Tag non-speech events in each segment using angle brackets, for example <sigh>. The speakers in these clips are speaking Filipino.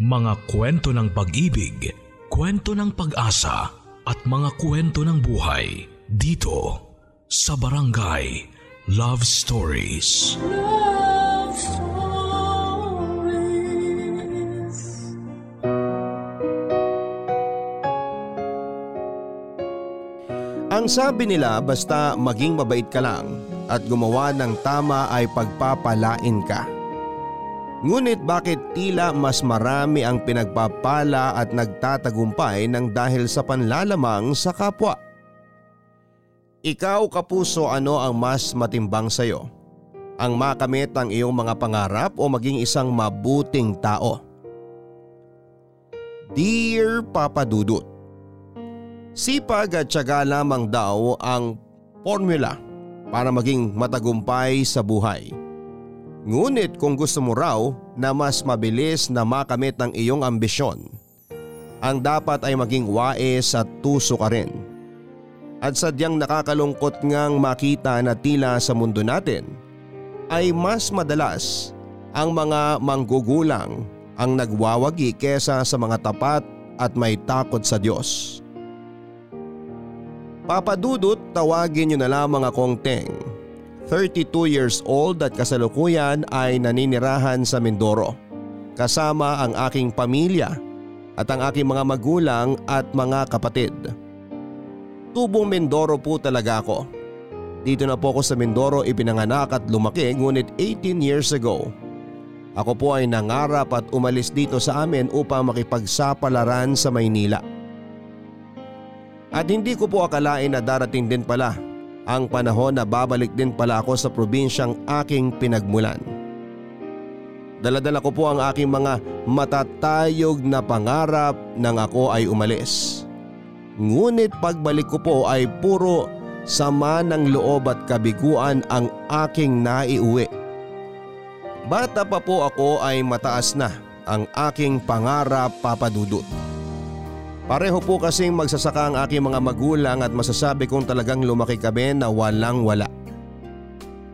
Mga kwento ng pag-ibig, kwento ng pag-asa at mga kwento ng buhay dito sa Barangay Love Stories. Love Stories. Ang sabi nila basta maging mabait ka lang at gumawa ng tama ay pagpapalain ka. Ngunit bakit tila mas marami ang pinagpapala at nagtatagumpay ng dahil sa panlalamang sa kapwa? Ikaw kapuso ano ang mas matimbang sa'yo? Ang makamit ang iyong mga pangarap o maging isang mabuting tao? Dear Papa Dudut, Sipag at tiyaga lamang daw ang formula para maging matagumpay sa buhay. Ngunit kung gusto mo raw na mas mabilis na makamit ang iyong ambisyon, ang dapat ay maging wais at tuso ka rin. At sadyang nakakalungkot ngang makita na tila sa mundo natin ay mas madalas ang mga manggugulang ang nagwawagi kesa sa mga tapat at may takot sa Diyos. Papadudot tawagin niyo na lamang akong Teng. 32 years old at kasalukuyan ay naninirahan sa Mindoro. Kasama ang aking pamilya at ang aking mga magulang at mga kapatid. Tubong Mindoro po talaga ako. Dito na po ako sa Mindoro ipinanganak at lumaki ngunit 18 years ago. Ako po ay nangarap at umalis dito sa amin upang makipagsapalaran sa Maynila. At hindi ko po akalain na darating din pala ang panahon na babalik din pala ako sa probinsyang aking pinagmulan. Daladala ko po ang aking mga matatayog na pangarap nang ako ay umalis. Ngunit pagbalik ko po ay puro sama ng loob at kabiguan ang aking naiuwi. Bata pa po ako ay mataas na ang aking pangarap papadudot. Pareho po kasing magsasaka ang aking mga magulang at masasabi kong talagang lumaki kami na walang wala.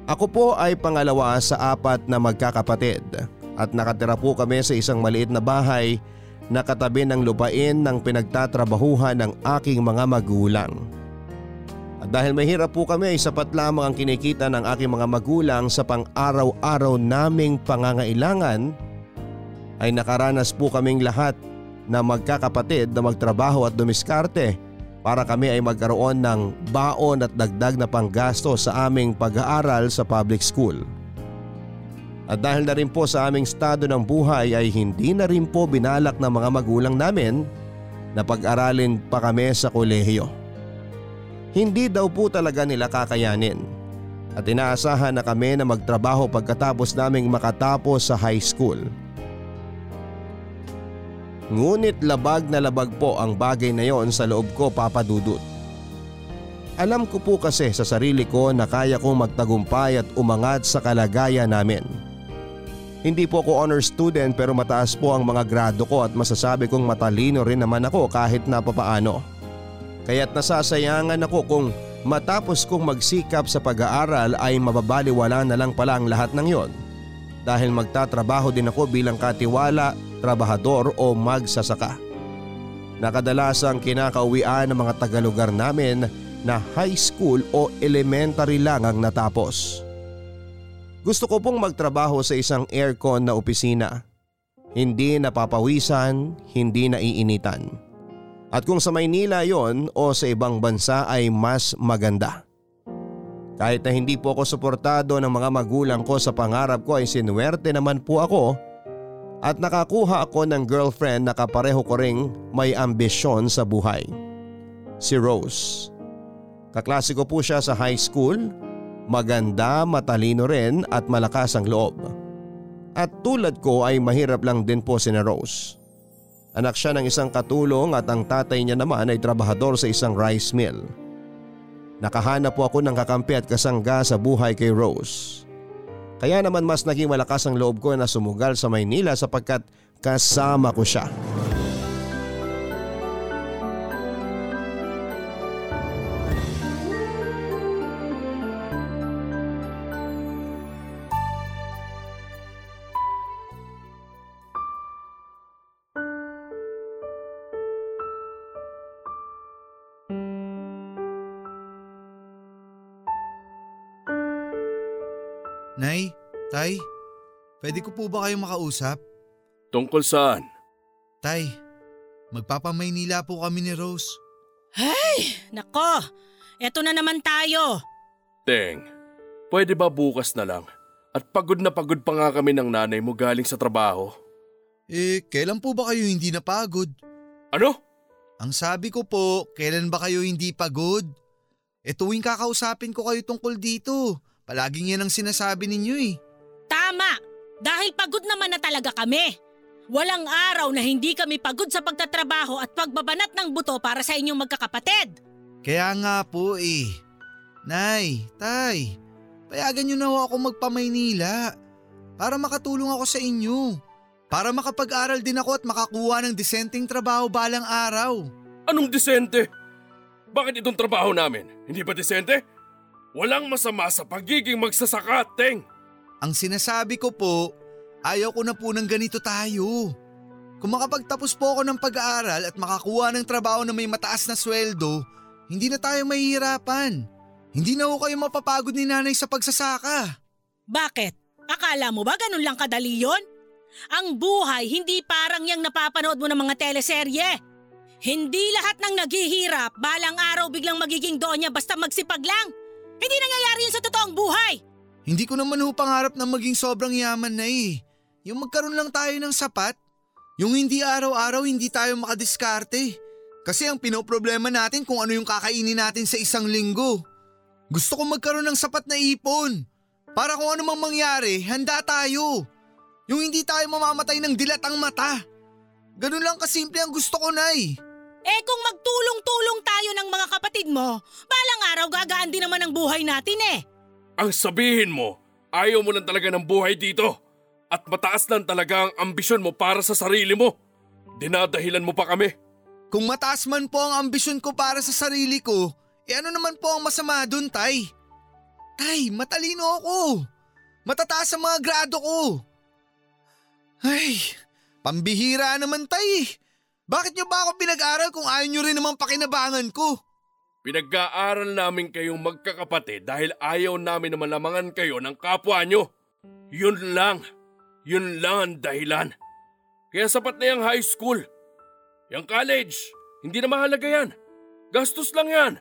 Ako po ay pangalawa sa apat na magkakapatid at nakatira po kami sa isang maliit na bahay na katabi ng lupain ng pinagtatrabahuhan ng aking mga magulang. At dahil mahirap po kami ay sapat lamang ang kinikita ng aking mga magulang sa pang-araw-araw naming pangangailangan ay nakaranas po kaming lahat na magkakapatid na magtrabaho at dumiskarte para kami ay magkaroon ng baon at dagdag na panggasto sa aming pag-aaral sa public school. At dahil na rin po sa aming estado ng buhay ay hindi na rin po binalak ng mga magulang namin na pag-aralin pa kami sa kolehiyo. Hindi daw po talaga nila kakayanin at inaasahan na kami na magtrabaho pagkatapos naming makatapos sa high school. Ngunit labag na labag po ang bagay na yon sa loob ko papadudot. Alam ko po kasi sa sarili ko na kaya kong magtagumpay at umangat sa kalagayan namin. Hindi po ako honor student pero mataas po ang mga grado ko at masasabi kong matalino rin naman ako kahit na papaano. Kaya't nasasayangan ako kung matapos kong magsikap sa pag-aaral ay mababaliwala na lang pala ang lahat ng yon. Dahil magtatrabaho din ako bilang katiwala trabahador o magsasaka. Nakadalasang kinakauwian ng mga tagalugar namin na high school o elementary lang ang natapos. Gusto ko pong magtrabaho sa isang aircon na opisina. Hindi napapawisan, hindi naiinitan. At kung sa Maynila yon o sa ibang bansa ay mas maganda. Kahit na hindi po ako suportado ng mga magulang ko sa pangarap ko ay sinuwerte naman po ako at nakakuha ako ng girlfriend na kapareho ko ring may ambisyon sa buhay. Si Rose. Kaklase ko po siya sa high school, maganda, matalino rin at malakas ang loob. At tulad ko ay mahirap lang din po si Rose. Anak siya ng isang katulong at ang tatay niya naman ay trabahador sa isang rice mill. Nakahanap po ako ng kakampi at kasangga sa buhay kay Rose. Kaya naman mas naging malakas ang loob ko na sumugal sa Maynila sapagkat kasama ko siya. Pwede ko po ba kayong makausap? Tungkol saan? Tay, magpapamaynila po kami ni Rose. Nako, eto na naman tayo. Teng, pwede ba bukas na lang? At pagod na pagod pa nga kami ng nanay mo galing sa trabaho. Eh, kailan po ba kayo hindi napagod? Ano? Ang sabi ko po, kailan ba kayo hindi pagod? E tuwing kakausapin ko kayo tungkol dito. Palaging yan ang sinasabi ninyo eh. Tama, dahil pagod naman na talaga kami. Walang araw na hindi kami pagod sa pagtatrabaho at pagbabanat ng buto para sa inyong magkakapatid. Kaya nga po eh. Nay, tay, payagan nyo na ho ako magpamaynila para makatulong ako sa inyo. Para makapag-aral din ako at makakuha ng disenteng trabaho balang araw. Anong disente? Bakit itong trabaho namin? Hindi ba disente? Walang masama sa pagiging magsasaka, Teng. Ang sinasabi ko po, ayaw ko na po ng ganito tayo. Kung makapagtapos po ako ng pag-aaral at makakuha ng trabaho na may mataas na sweldo, hindi na tayo mahihirapan. Hindi na ho kayo mapapagod ni nanay sa pagsasaka. Bakit? Akala mo ba ganun lang kadali yon? Ang buhay hindi parang yung napapanood mo ng mga teleserye. Hindi lahat ng naghihirap balang araw biglang magiging donya basta magsipag lang. Hindi nangyayari yun sa totoong buhay. Hindi ko naman ho pangarap na maging sobrang yaman na eh. Yung magkaroon lang tayo ng sapat. Yung hindi araw-araw hindi tayo makadiskarte. Kasi ang pinoproblema natin kung ano yung kakainin natin sa isang linggo. Gusto ko magkaroon ng sapat na ipon. Para kung ano mang mangyari, handa tayo. Yung hindi tayo mamamatay ng dilat ang mata. Ganun lang kasimple ang gusto ko, Nay. Eh kung magtulong-tulong tayo ng mga kapatid mo, balang araw gagaan din naman ang buhay natin eh. Ang sabihin mo, ayaw mo lang talaga ng buhay dito. At mataas lang talaga ang ambisyon mo para sa sarili mo. Dinadahilan mo pa kami. Kung mataas man po ang ambisyon ko para sa sarili ko, eh ano naman po ang masama dun, Tay? Tay, matalino ako. Matataas ang mga grado ko. Ay, pambihira naman, Tay. Bakit niyo ba ako pinag-aral kung ayaw niyo rin naman pakinabangan ko? Pinag-aaral namin kayong magkakapatid dahil ayaw namin na malamangan kayo ng kapwa nyo. Yun lang. Yun lang ang dahilan. Kaya sapat na yung high school. Yung college, hindi na mahalaga yan. Gastos lang yan.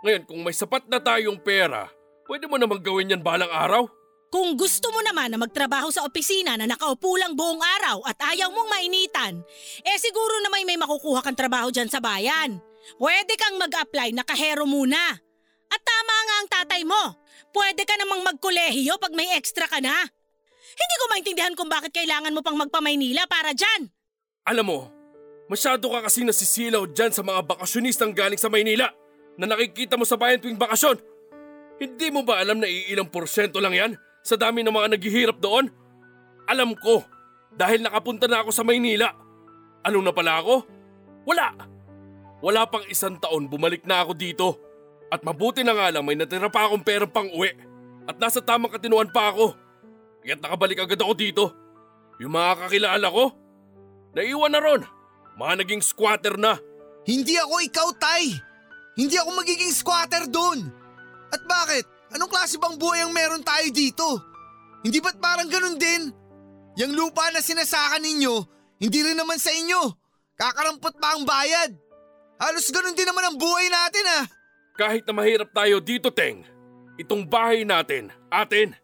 Ngayon kung may sapat na tayong pera, pwede mo namang gawin yan balang araw. Kung gusto mo naman na magtrabaho sa opisina na nakaupo lang buong araw at ayaw mong mainitan, eh siguro na may may makukuha kang trabaho dyan sa bayan. Pwede kang mag-apply na kahero muna. At tama nga ang tatay mo. Pwede ka namang magkolehiyo pag may extra ka na. Hindi ko maintindihan kung bakit kailangan mo pang magpamaynila para dyan. Alam mo, masyado ka kasi nasisilaw dyan sa mga bakasyonistang galing sa Maynila na nakikita mo sa bayan tuwing bakasyon. Hindi mo ba alam na iilang porsyento lang yan sa dami ng mga naghihirap doon? Alam ko, dahil nakapunta na ako sa Maynila. Ano na pala ako? Wala! Wala pang isang taon bumalik na ako dito. At mabuti na nga lang may natira pa akong pera pang uwi. At nasa tamang katinuan pa ako. Kaya't nakabalik agad ako dito. Yung mga kakilala ko, naiwan na ron. Mga naging squatter na. Hindi ako ikaw, Tay. Hindi ako magiging squatter doon. At bakit? Anong klase bang buhay ang meron tayo dito? Hindi ba't parang ganun din? Yang lupa na sinasaka ninyo, hindi rin naman sa inyo. Kakarampot pa ang bayad. Halos ganun din naman ang buhay natin ah. Kahit na mahirap tayo dito, Teng, itong bahay natin, atin.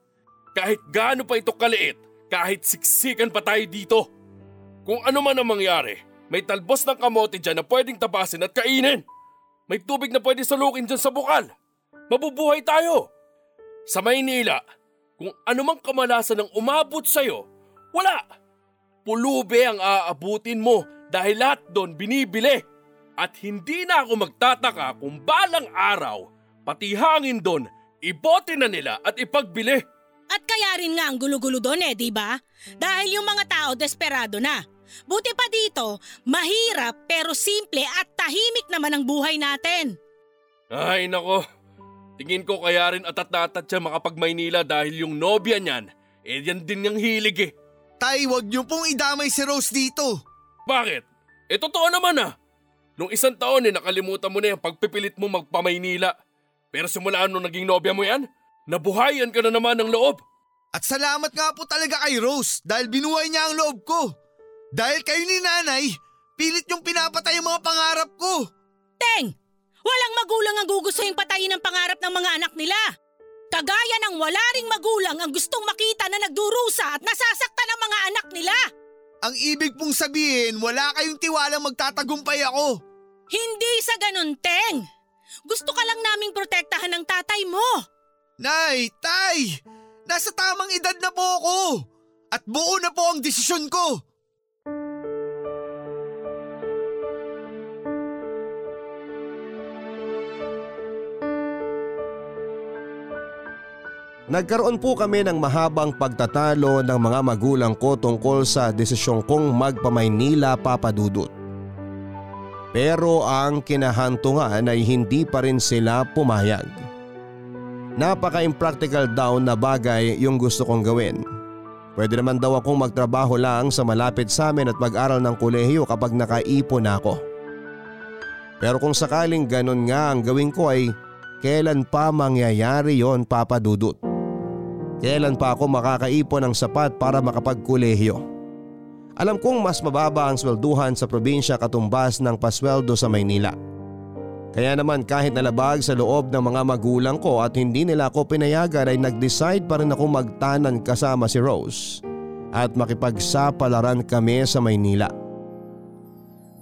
Kahit gaano pa ito kaliit, kahit siksikan pa tayo dito. Kung ano man ang mangyari, may talbos ng kamote dyan na pwedeng tabasin at kainin. May tubig na pwede salukin dyan sa bukal. Mabubuhay tayo. Sa Maynila, kung anumang kamalasan ang umabot sa'yo, wala. Pulube ang aabutin mo dahil lahat doon binibili. At hindi na ako magtataka kung balang araw, pati hangin doon, ibote na nila at ipagbili. At kaya rin nga ang gulo-gulo doon eh, di ba? Dahil yung mga tao desperado na. Buti pa dito, mahirap pero simple at tahimik naman ang buhay natin. Ay nako, tingin ko kaya rin atat na atat siya makapag Maynila dahil yung nobya niyan, eh yan din yung hilig eh. Tay, wag niyo pong idamay si Rose dito. Bakit? Eh totoo naman ah. Nung isang taon eh nakalimutan mo na yung pagpipilit mo magpa-Maynila. Pero simula nung naging nobya mo yan, Nabuhayan ka na naman ng loob. At salamat nga po talaga kay Rose dahil binuhay niya ang loob ko. Dahil kayo ni nanay, pilit yung pinapatay ang mga pangarap ko. Teng! Walang magulang ang gugustuhin patayin ang pangarap ng mga anak nila. Kagaya ng wala ring magulang ang gustong makita na nagdurusa at nasasaktan ang mga anak nila. Ang ibig pong sabihin, wala kayong tiwalang magtatagumpay ako. Hindi sa ganun, Teng. Gusto ka lang naming protektahan ng tatay mo. Nay, tay, nasa tamang edad na po ako. At buo na po ang desisyon ko. Nagkaroon po kami ng mahabang pagtatalo ng mga magulang ko tungkol sa desisyon kong magpamaynila papadudot. Pero ang kinahantungan ay hindi pa rin sila pumayag. Napaka-impractical daw na bagay yung gusto kong gawin. Pwede naman daw akong magtrabaho lang sa malapit sa amin at mag-aral ng kolehiyo kapag nakaipon na ako. Pero kung sakaling ganun nga ang gawin ko ay kailan pa mangyayari yon papadudot? Kailan pa ako makakaipon ng sapat para makapagkolehiyo? Alam kong mas mababa ang swelduhan sa probinsya katumbas ng pasweldo sa Maynila. Kaya naman kahit nalabag sa loob ng mga magulang ko at hindi nila ako pinayagan ay nag-decide pa rin ako magtanan kasama si Rose at makipagsapalaran kami sa Maynila.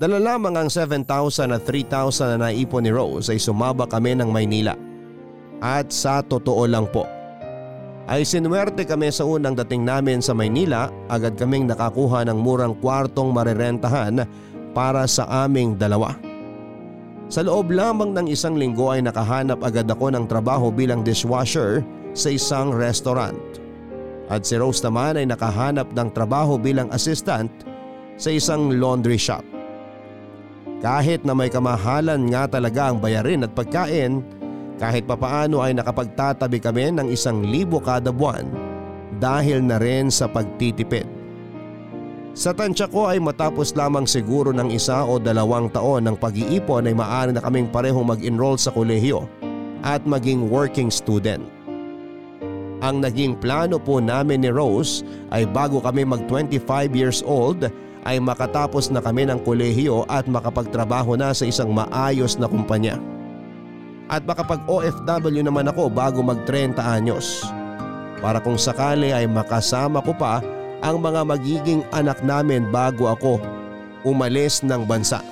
Dala lamang ang 7,000 at 3,000 na naipon ni Rose ay sumaba kami ng Maynila. At sa totoo lang po, ay sinwerte kami sa unang dating namin sa Maynila agad kaming nakakuha ng murang kwartong marerentahan para sa aming dalawa. Sa loob lamang ng isang linggo ay nakahanap agad ako ng trabaho bilang dishwasher sa isang restaurant. At si Rose naman ay nakahanap ng trabaho bilang assistant sa isang laundry shop. Kahit na may kamahalan nga talaga ang bayarin at pagkain, kahit papaano ay nakapagtatabi kami ng isang libo kada buwan dahil na rin sa pagtitipid. Sa tansya ko ay matapos lamang siguro ng isa o dalawang taon ng pag-iipon ay maaari na kaming parehong mag-enroll sa kolehiyo at maging working student. Ang naging plano po namin ni Rose ay bago kami mag 25 years old ay makatapos na kami ng kolehiyo at makapagtrabaho na sa isang maayos na kumpanya. At makapag OFW naman ako bago mag 30 anyos. Para kung sakali ay makasama ko pa ang mga magiging anak namin bago ako umalis ng bansa.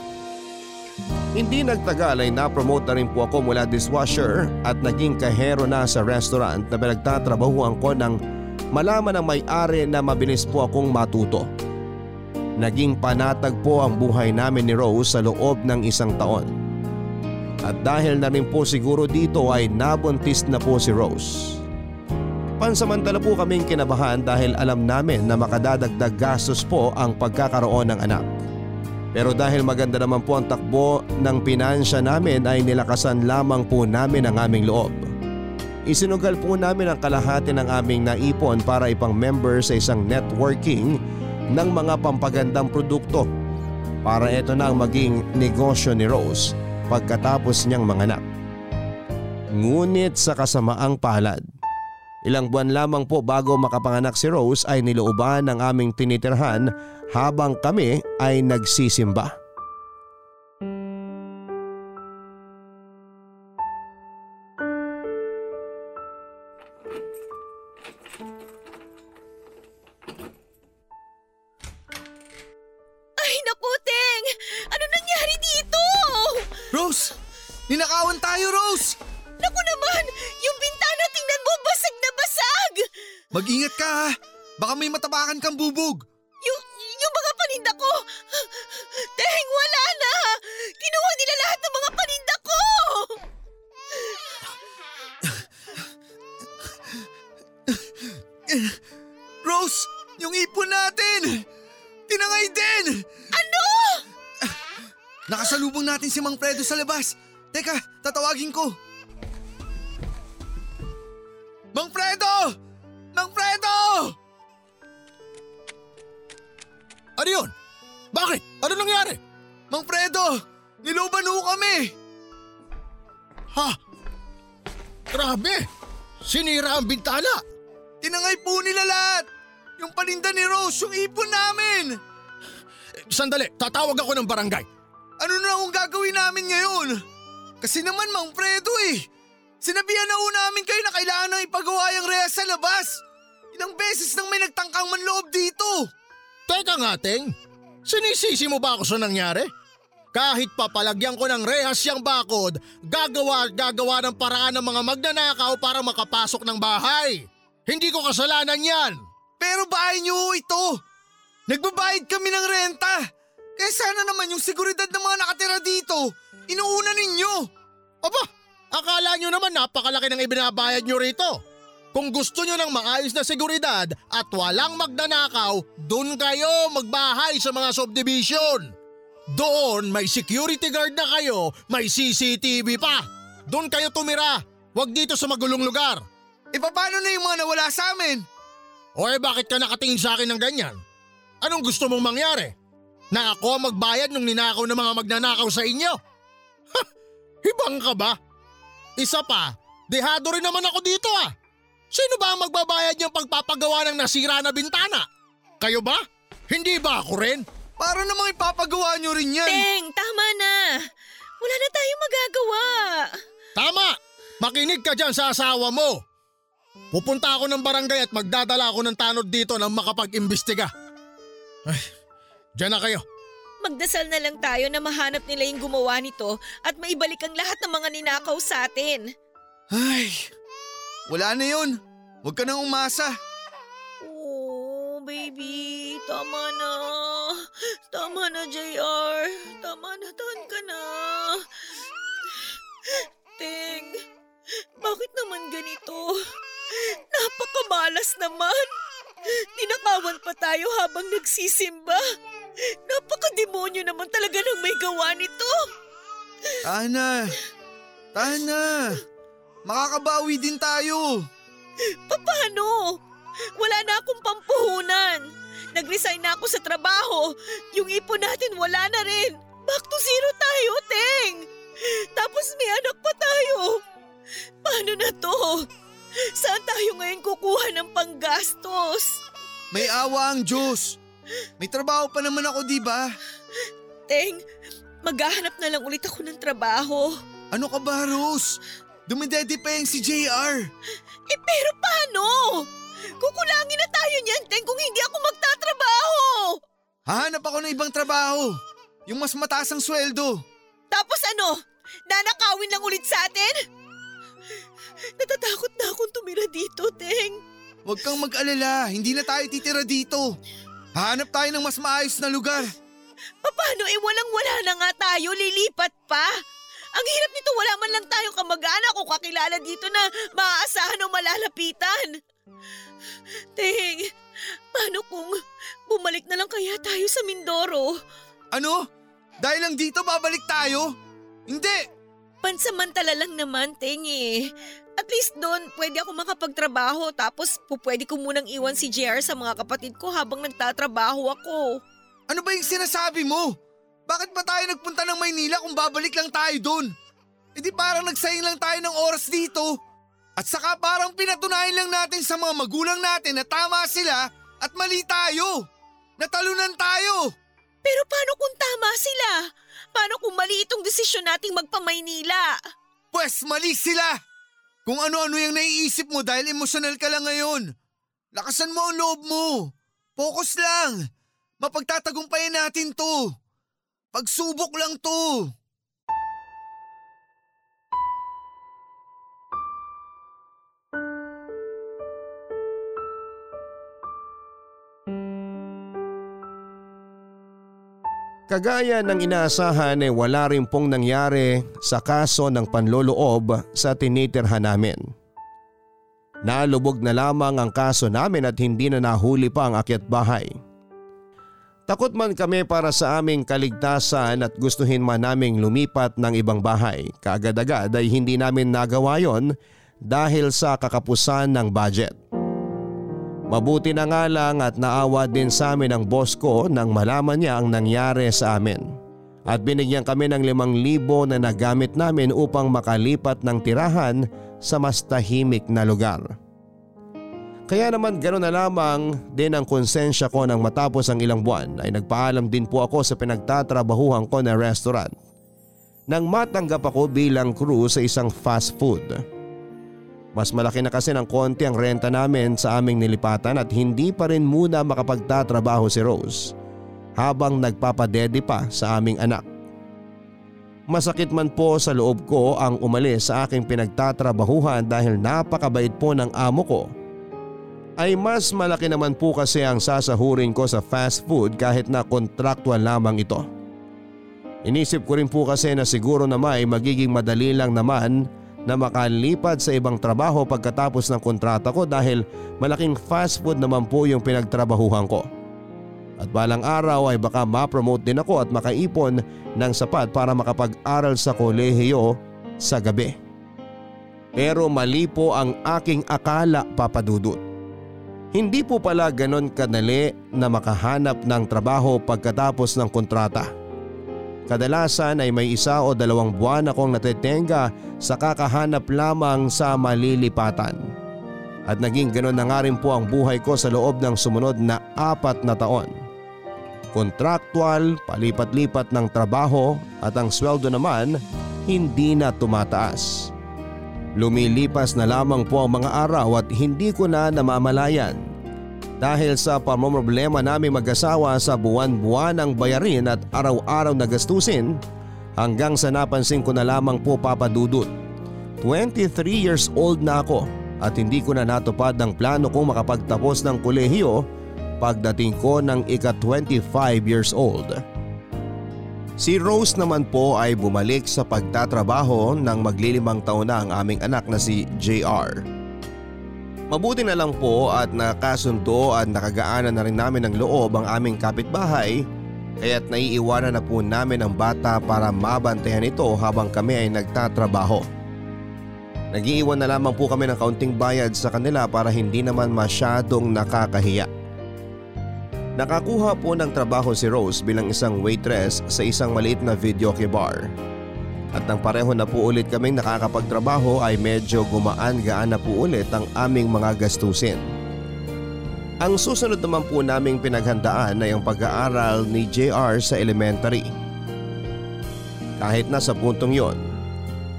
Hindi nagtagal ay napromote na rin po ako mula dishwasher at naging kahero na sa restaurant na pinagtatrabahuan ko nang malaman ng may-ari na mabilis po akong matuto. Naging panatag po ang buhay namin ni Rose sa loob ng isang taon. At dahil na rin po siguro dito ay nabuntis na po si Rose. Pansamantala po kaming kinabahan dahil alam namin na makadadagdag gastos po ang pagkakaroon ng anak. Pero dahil maganda naman po ang takbo ng pinansya namin ay nilakasan lamang po namin ang aming loob. Isinugal po namin ang kalahati ng aming naipon para ipang member sa isang networking ng mga pampagandang produkto para ito na ang maging negosyo ni Rose pagkatapos niyang manganak. Ngunit sa kasamaang palad, Ilang buwan lamang po bago makapanganak si Rose ay nilooban ng aming tinitirhan habang kami ay nagsisimba. Barangay. Ano na ang gagawin namin ngayon? Kasi naman Mang Fredo eh. Sinabihan na ho namin kayo na kailangan nang ipagawa yung rehas sa labas. Ilang beses nang may nagtangkang manloob dito. Teka nga, Teng. Sinisisi mo ba ako sa nangyari? Kahit papalagyan ko ng rehas yung bakod, gagawa at gagawa ng paraan ng mga magnanakaw para makapasok ng bahay. Hindi ko kasalanan yan. Pero bahay niyo ito. Nagbabayad kami ng renta. Kaya sana naman yung seguridad ng mga nakatira dito, inuuna ninyo. Aba, akala nyo naman napakalaki ng ibinabayad nyo rito. Kung gusto nyo ng maayos na seguridad at walang magnanakaw, dun kayo magbahay sa mga subdivision. Doon may security guard na kayo, may CCTV pa. Doon kayo tumira, wag dito sa magulong lugar. E paano na yung mga nawala sa amin? O eh bakit ka nakatingin sa akin ng ganyan? Anong gusto mong mangyari? Na ako ang magbayad nung ninakaw ng mga magnanakaw sa inyo? Ha! Hibang ka ba? Isa pa, dehado rin naman ako dito ah. Sino ba ang magbabayad niyang pagpapagawa ng nasira na bintana? Kayo ba? Hindi ba ako rin? Para namang ipapagawa nyo rin yan. Teng, tama na. Wala na tayong magagawa. Tama! Makinig ka dyan sa asawa mo. Pupunta ako ng barangay at magdadala ako ng tanod dito nang makapag-imbestiga. Ay, dyan na kayo. Magdasal na lang tayo na mahanap nila yung gumawa nito at maibalik ang lahat ng mga ninakaw sa atin. Ay, wala na yun. Huwag ka nang umasa. Oh, baby. Tama na. Tama na, JR. Tama na, tahan ka na. Ting, bakit naman ganito? Napakamalas naman. Ninakawan pa tayo habang nagsisimba. Napakademonyo naman talaga ng may gawa nito. Tana. Tana. Makakabawi din tayo. Paano? Wala na akong pampuhunan. Nag-resign na ako sa trabaho. Yung ipon natin wala na rin. Back to zero tayo, Teng. Tapos may anak pa tayo. Paano na to? Saan tayo ngayon kukuha ng panggastos? May awa ang Diyos. May trabaho pa naman ako, di ba? Teng, maghahanap na lang ulit ako ng trabaho. Ano ka ba, Rose? Dumidede pa yung si JR. Eh pero paano? Kukulangin na tayo niyan, Teng, kung hindi ako magtatrabaho. Hahanap ako ng ibang trabaho. Yung mas mataas ang sweldo. Tapos ano? Nanakawin lang ulit sa atin? Natatakot na akong tumira dito, Teng. Huwag kang mag-alala, hindi na tayo titira dito. Hahanap tayo ng mas maayos na lugar. Paano eh walang-wala na nga tayo, lilipat pa? Ang hirap nito, wala man lang tayong kamag-anak o kakilala dito na maaasahan o malalapitan. Teng, paano kung bumalik na lang kaya tayo sa Mindoro? Ano? Dahil lang dito babalik tayo? Hindi! Pansamantala lang naman, Teng eh. At least doon, pwede ako makapagtrabaho tapos po pwede ko munang iwan si JR sa mga kapatid ko habang nagtatrabaho ako. Ano ba yung sinasabi mo? Bakit ba tayo nagpunta ng Maynila kung babalik lang tayo doon? E di parang nagsayang lang tayo ng oras dito. At saka parang pinatunayan lang natin sa mga magulang natin na tama sila at mali tayo. Natalunan tayo. Pero paano kung tama sila? Paano kung mali itong desisyon nating magpa-Maynila? Pwes mali sila. Kung ano-ano yung naiisip mo dahil emosyonal ka lang ngayon. Lakasan mo ang loob mo. Focus lang. Mapagtatagumpayan natin to. Pagsubok lang to. Kagaya ng inaasahan ay wala rin pong nangyari sa kaso ng panloloob sa tinitirhan namin. Nalubog na lamang ang kaso namin at hindi na nahuli pa ang akyat bahay. Takot man kami para sa aming kaligtasan at gustuhin man naming lumipat ng ibang bahay. Kaagad-agad ay hindi namin nagawa yon dahil sa kakapusan ng budget. Mabuti na nga lang at naawa din sa amin ang boss ko nang malaman niya ang nangyari sa amin. At binigyan kami ng limang libo na nagamit namin upang makalipat ng tirahan sa mas tahimik na lugar. Kaya naman gano'n na lamang din ang konsensya ko nang matapos ang ilang buwan ay nagpaalam din po ako sa pinagtatrabahuhan ko na restaurant. Nang matanggap ako bilang crew sa isang fast food. Mas malaki na kasi ng konti ang renta namin sa aming nilipatan at hindi pa rin muna makapagtatrabaho si Rose habang nagpapadede pa sa aming anak. Masakit man po sa loob ko ang umalis sa aking pinagtatrabahuhan dahil napakabait po ng amo ko ay mas malaki naman po kasi ang sasahurin ko sa fast food kahit na kontraktual lamang ito. Inisip ko rin po kasi na siguro naman ay magiging madali lang naman na makalipad sa ibang trabaho pagkatapos ng kontrata ko dahil malaking fast food naman po yung pinagtrabahuhan ko. At balang araw ay baka ma-promote din ako at makaipon ng sapat para makapag-aral sa kolehiyo sa gabi. Pero mali po ang aking akala papadudot. Hindi po pala ganon kadali na makahanap ng trabaho pagkatapos ng kontrata. Kadalasan ay may isa o dalawang buwan akong natetenga sa kakahanap lamang sa malilipatan. At naging ganon na nga rin po ang buhay ko sa loob ng sumunod na apat na taon. Kontraktual, palipat-lipat ng trabaho at ang sweldo naman hindi na tumataas. Lumilipas na lamang po ang mga araw at hindi ko na namamalayan. Dahil sa pamomroblema naming mag-asawa sa buwan-buwan ng bayarin at araw-araw na gastusin, hanggang sa napansin ko na lamang po papadudot. 23 years old na ako at hindi ko na natupad ang plano kong makapagtapos ng kolehiyo pagdating ko ng ika-25 years old. Si Rose naman po ay bumalik sa pagtatrabaho nang maglilimang taon na ang aming anak na si JR. Mabuti na lang po at nakasundo at nakagaanan na rin namin ng loob ang aming kapitbahay kaya't naiiwanan na po namin ang bata para mabantayan ito habang kami ay nagtatrabaho. Nagiiwan na lamang po kami ng kaunting bayad sa kanila para hindi naman masyadong nakakahiya. Nakakuha po ng trabaho si Rose bilang isang waitress sa isang maliit na videoke bar. At nang pareho na po ulit kaming nakakapagtrabaho ay medyo gumaan-gaan na po ulit ang aming mga gastusin. Ang susunod naman po naming pinaghandaan ay ang pag-aaral ni JR sa elementary. Kahit na sa puntong yon,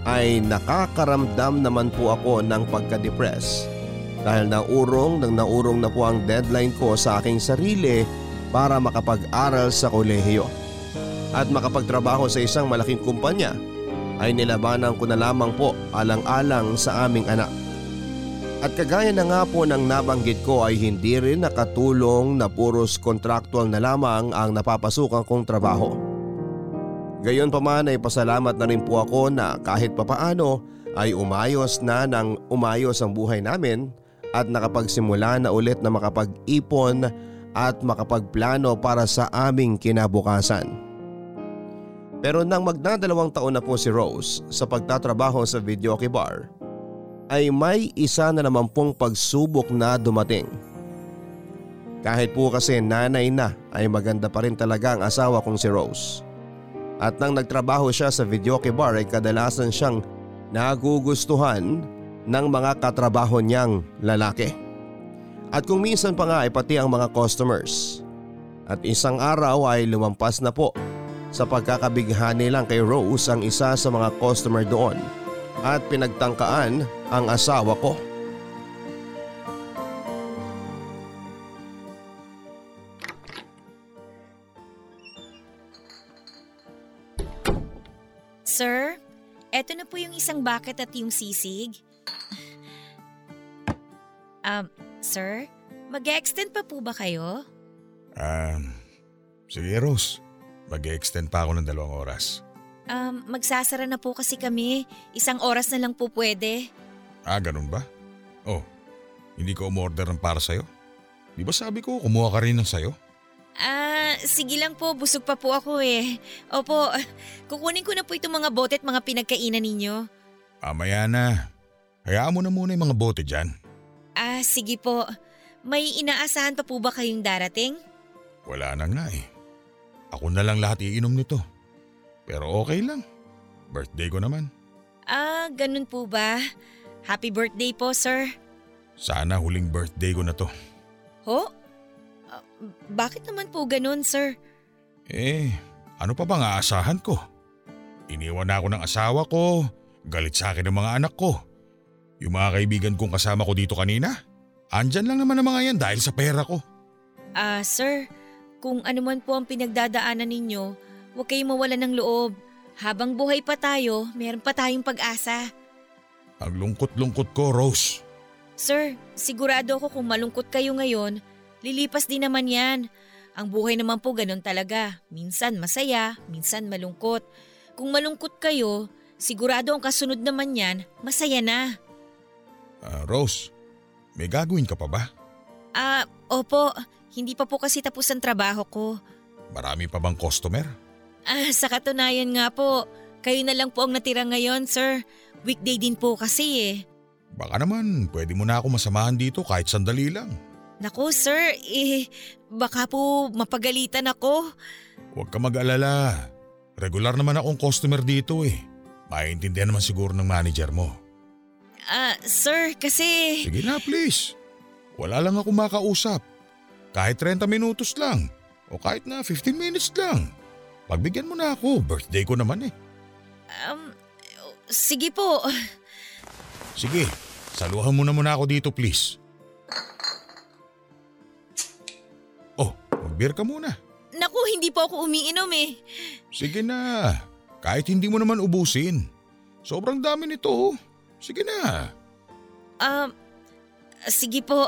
ay nakakaramdam naman po ako ng pagka-depress dahil naurong nang naurong na po ang deadline ko sa aking sarili para makapag-aral sa kolehiyo. At makapagtrabaho sa isang malaking kumpanya ay nilabanan ko na lamang po alang-alang sa aming anak. At kagaya na nga po ng nabanggit ko ay hindi rin nakatulong na puros contractual na lamang ang napapasukan kong trabaho. Gayon pa man ay pasalamat na rin po ako na kahit papaano ay umayos na ng umayos ang buhay namin at nakapagsimula na ulit na makapag-ipon at makapagplano para sa aming kinabukasan. Pero nang magdadalawang taon na po si Rose sa pagtatrabaho sa videoke bar, ay may isa na naman pong pagsubok na dumating. Kahit po kasi nanay na ay maganda pa rin talaga ang asawa kong si Rose. At nang nagtrabaho siya sa videoke bar ay kadalasan siyang nagugustuhan ng mga katrabaho niyang lalaki. At kung minsan pa nga ay pati ang mga customers. At isang araw ay lumampas na po sa pagkakabighani lang kay Rose ang isa sa mga customer doon at pinagtangkaan ang asawa ko. Sir, eto na po yung isang bucket at yung sisig. <sighs> Um, sir, mag-extend pa po ba kayo? Um, sige Rose, mag-extend pa ako ng dalawang oras. Um, magsasara na po kasi kami. Isang oras na lang po pwede. Ah, ganun ba? Oh, hindi ko umorder ng para sa'yo? Di ba sabi ko kumuha ka rin ng sa'yo? Ah, sige lang po, busog pa po ako eh. Opo, kukunin ko na po itong mga bote at mga pinagkainan ninyo. Ah, maya na. Hayaan mo na muna yung mga bote dyan. Ah, sige po. May inaasahan pa po ba kayong darating? Wala na nga eh. Ako na lang lahat iinom nito. Pero okay lang. Birthday ko naman. Ah, ganun po ba? Happy birthday po, sir. Sana huling birthday ko na to. Ho? Ah, bakit naman po ganun, sir? Eh, ano pa bang aasahan ko? Iniwan na ako ng asawa ko, galit sa akin ng mga anak ko. Yung mga kaibigan kong kasama ko dito kanina, andyan lang naman ang mga yan dahil sa pera ko. Ah, sir, kung ano man po ang pinagdadaanan ninyo, huwag kayong mawala ng loob. Habang buhay pa tayo, meron pa tayong pag-asa. Ang lungkot-lungkot ko, Rose. Sir, sigurado ako kung malungkot kayo ngayon, lilipas din naman yan. Ang buhay naman po ganun talaga. Minsan masaya, minsan malungkot. Kung malungkot kayo, sigurado ang kasunod naman yan, masaya na. Ah, Rose, may gagawin ka pa ba? Ah, opo. Hindi pa po kasi tapos ang trabaho ko. Marami pa bang customer? Ah, sa katunayan nga po, kayo na lang po ang natira ngayon, sir. Weekday din po kasi eh. Baka naman pwede mo na ako masamahan dito kahit sandali lang. Naku, sir, eh, baka po mapagalitan ako. Huwag ka mag-alala. Regular naman akong customer dito eh. Maintindihan naman siguro ng manager mo. Ah, sir, kasi... Sige na please. Wala lang ako makausap. Kahit 30 minutos lang. O kahit na 15 minutes lang. Pagbigyan mo na ako. Birthday ko naman eh. Um, sige po. Sige, saluhan mo na muna ako dito please. Oh, mag-beer ka muna. Naku, hindi po ako umiinom eh. Sige na. Kahit hindi mo naman ubusin. Sobrang dami nito. oh. Sige na. Um, sige po.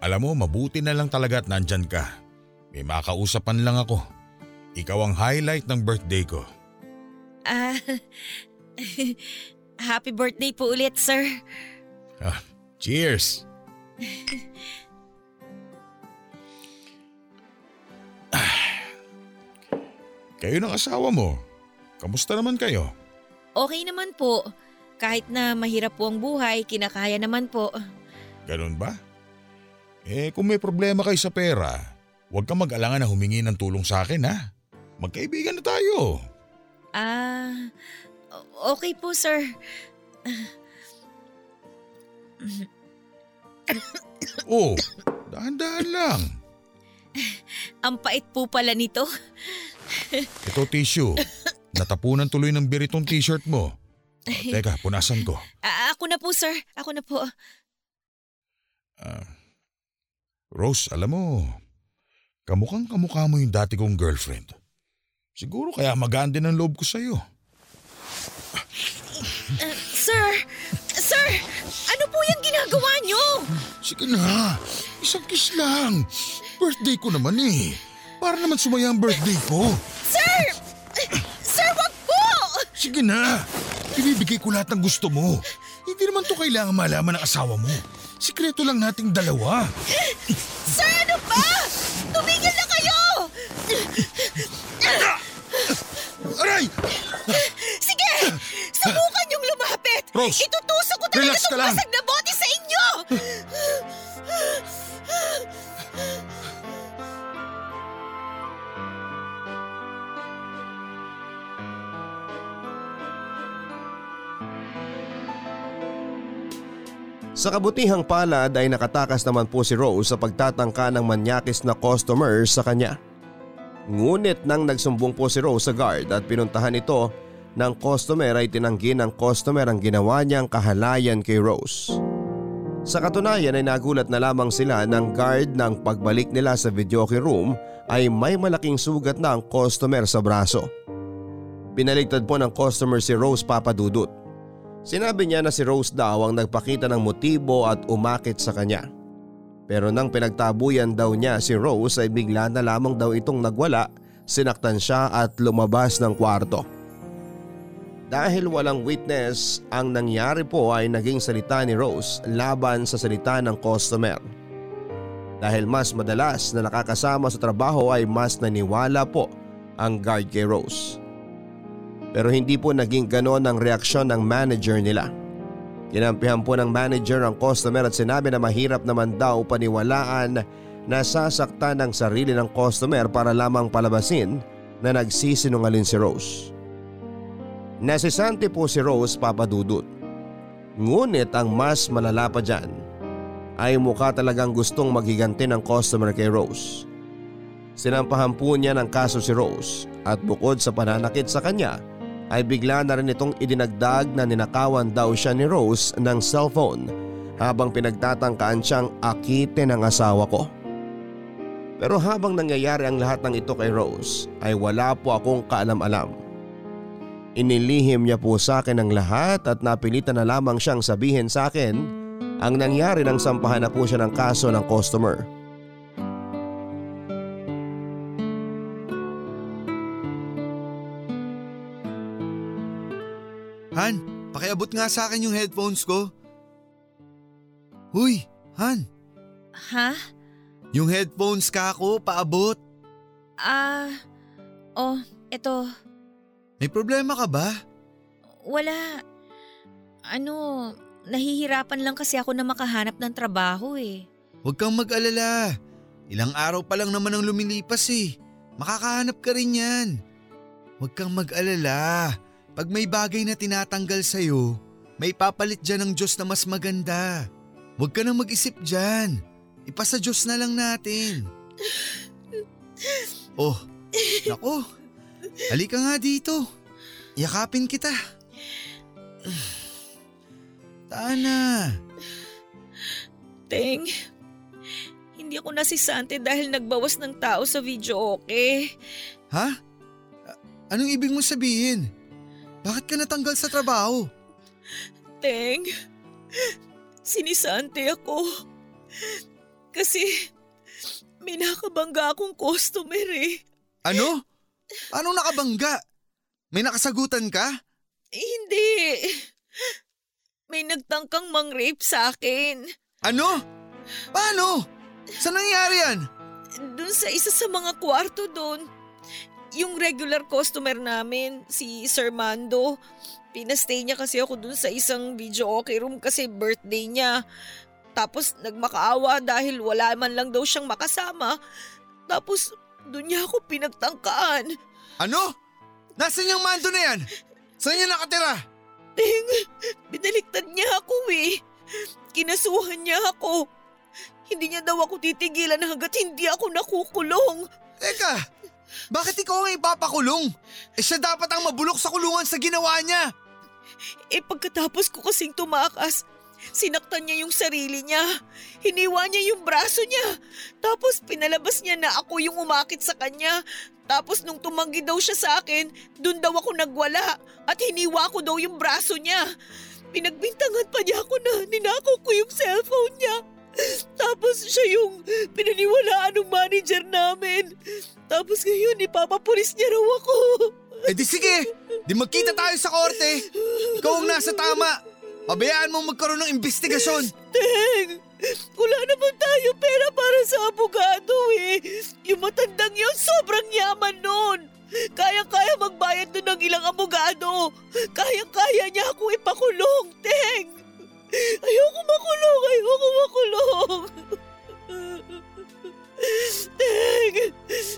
Alam mo, mabuti na lang talaga at nandyan ka. May makausapan lang ako. Ikaw ang highlight ng birthday ko. Ah, <laughs> happy birthday po ulit, sir. Ah, cheers! <sighs> Kayo ng asawa mo. Kamusta naman kayo? Okay naman po. Kahit na mahirap po ang buhay, kinakaya naman po. Ganun ba? Eh kung may problema kayo sa pera, huwag kang mag-alangan na humingi ng tulong sa akin ha. Magkaibigan na tayo. Ah, o- okay po, sir. Oh, dahan-dahan lang. Ang pait po pala nito. Ito tissue. Natapunan tuloy ng beer itong t-shirt mo. Oh, teka, punasan ko. Ah, ako na po, sir. Ako na po. Ah, Rose, alam mo, kamukhang kamukha mo yung dati kong girlfriend. Siguro kaya magaan din ang loob ko sa'yo. Ah, sir! Sir! Ano po yung ginagawa niyo? Sige na, isang kiss lang. Birthday ko naman eh. Para naman sumaya ang birthday ko. Sir! Sir, wag po! Sige na, ibibigay ko lahat ng gusto mo. Hindi naman to kailangan malaman ng asawa mo. Sikreto lang nating dalawa. Sir, ano ba? Tumigil na kayo! Aray! Sige! Subukan niyong lumapit! Rose, Itutusok ko talaga relax ka itong lang. basag na bote sa inyo! Sa kabutihang palad ay nakatakas naman po si Rose sa pagtatangka ng manyakis na customer sa kanya. Ngunit nang nagsumbong po si Rose sa guard at pinuntahan ito ng customer ay tinanggi ng customer ang ginawa niyang kahalayan kay Rose. Sa katunayan ay nagulat na lamang sila ng guard ng pagbalik nila sa videoke room ay may malaking sugat na ang customer sa braso. Pinaligtad po ng customer si Rose papadudot. Sinabi niya na si Rose daw ang nagpakita ng motibo at umakit sa kanya. Pero nang pinagtabuyan daw niya si Rose ay bigla na lamang daw itong nagwala, sinaktan siya at lumabas ng kwarto. Dahil walang witness, ang nangyari po ay naging salita ni Rose laban sa salita ng customer. Dahil mas madalas na nakakasama sa trabaho ay mas naniwala po ang guard kay Rose. Pero hindi po naging ganon ang reaksyon ng manager nila. Kinampihan po ng manager ang customer at sinabi na mahirap naman daw paniwalaan na sasaktan ng sarili ng customer para lamang palabasin na nagsisinungalin si Rose. Nasisante po si Rose papadudot. Ngunit ang mas malala pa dyan ay mukha talagang gustong maghiganti ng customer kay Rose. Sinampahan po niya ng kaso si Rose at bukod sa pananakit sa kanya ay bigla na rin itong idinagdag na ninakawan daw siya ni Rose ng cellphone habang pinagtatangkaan siyang akitin ng asawa ko. Pero habang nangyayari ang lahat ng ito kay Rose ay wala po akong kaalam-alam. Inilihim niya po sa akin ang lahat at napilitan na lamang siyang sabihin sa akin ang nangyari nang sampahan na po siya ng kaso ng customer. Han, pakiabot nga sa akin yung headphones ko. Huy, Han, Ha? yung headphones ka ako, paabot. Ah, oh, eto, May problema ka ba? wala. Ano, nahihirapan lang kasi ako na makahanap ng trabaho eh. Huwag kang mag-alala. Ilang araw pa lang naman ang lumilipas eh. Makakahanap ka rin yan. Huwag kang mag-alala. Pag may bagay na tinatanggal sa'yo, may papalit dyan ng Diyos na mas maganda. Huwag ka nang mag-isip dyan. Ipasa Diyos na lang natin. Oh, nako. Halika nga dito. Yakapin kita. Tana. Teng, hindi ako nasisante dahil nagbawas ng tao sa video okay. Ha? A- Anong ibig mo sabihin? Bakit ka natanggal sa trabaho? Teng, sinisante ako. Kasi may nakabangga akong customer eh. Ano? Anong nakabangga? May nakasagutan ka? Eh, Hindi. May nagtangkang mang-rape sa akin. Ano? Paano? Saan nangyari yan? Doon sa isa sa mga kwarto doon. Yung regular customer namin, si Sir Mando. Pinastay niya kasi ako doon sa isang video okay room kasi birthday niya. Tapos nagmakaawa dahil wala man lang daw siyang makasama. Tapos doon niya ako pinagtangkaan. Ano? Nasaan yung mando na yan? Saan niya nakatira? Ting, binaliktad niya ako eh. Kinasuhan niya ako. Hindi niya daw ako titigilan hanggat hindi ako nakukulong. Teka, bakit ikaw ang ipapakulong? Eh siya dapat ang mabulok sa kulungan sa ginawa niya. Eh pagkatapos ko kasing tumakas, sinaktan niya yung sarili niya. Hiniwa niya yung braso niya. Tapos pinalabas niya na ako yung umakit sa kanya. Tapos nung tumanggi daw siya sa akin, dun daw ako nagwala at hiniwa ko daw yung braso niya. Pinagbintangan pa niya ako na ninakaw ko yung cellphone niya. Tapos siya yung pinaniwalaan ng manager namin. Tapos ngayon ipapapulis niya raw ako. Eh di sige, di magkita tayo sa korte. Ikaw ang nasa tama. Pabayaan mo magkaroon ng investigasyon. Teng! Wala naman tayo pera para sa abogado eh. Yung matandang yun, sobrang yaman nun. Kaya-kaya magbayad nun ng ilang abogado. Kaya-kaya niya ako ipakulong, Teng. Ayoko makulong, ayoko makulong. Teng,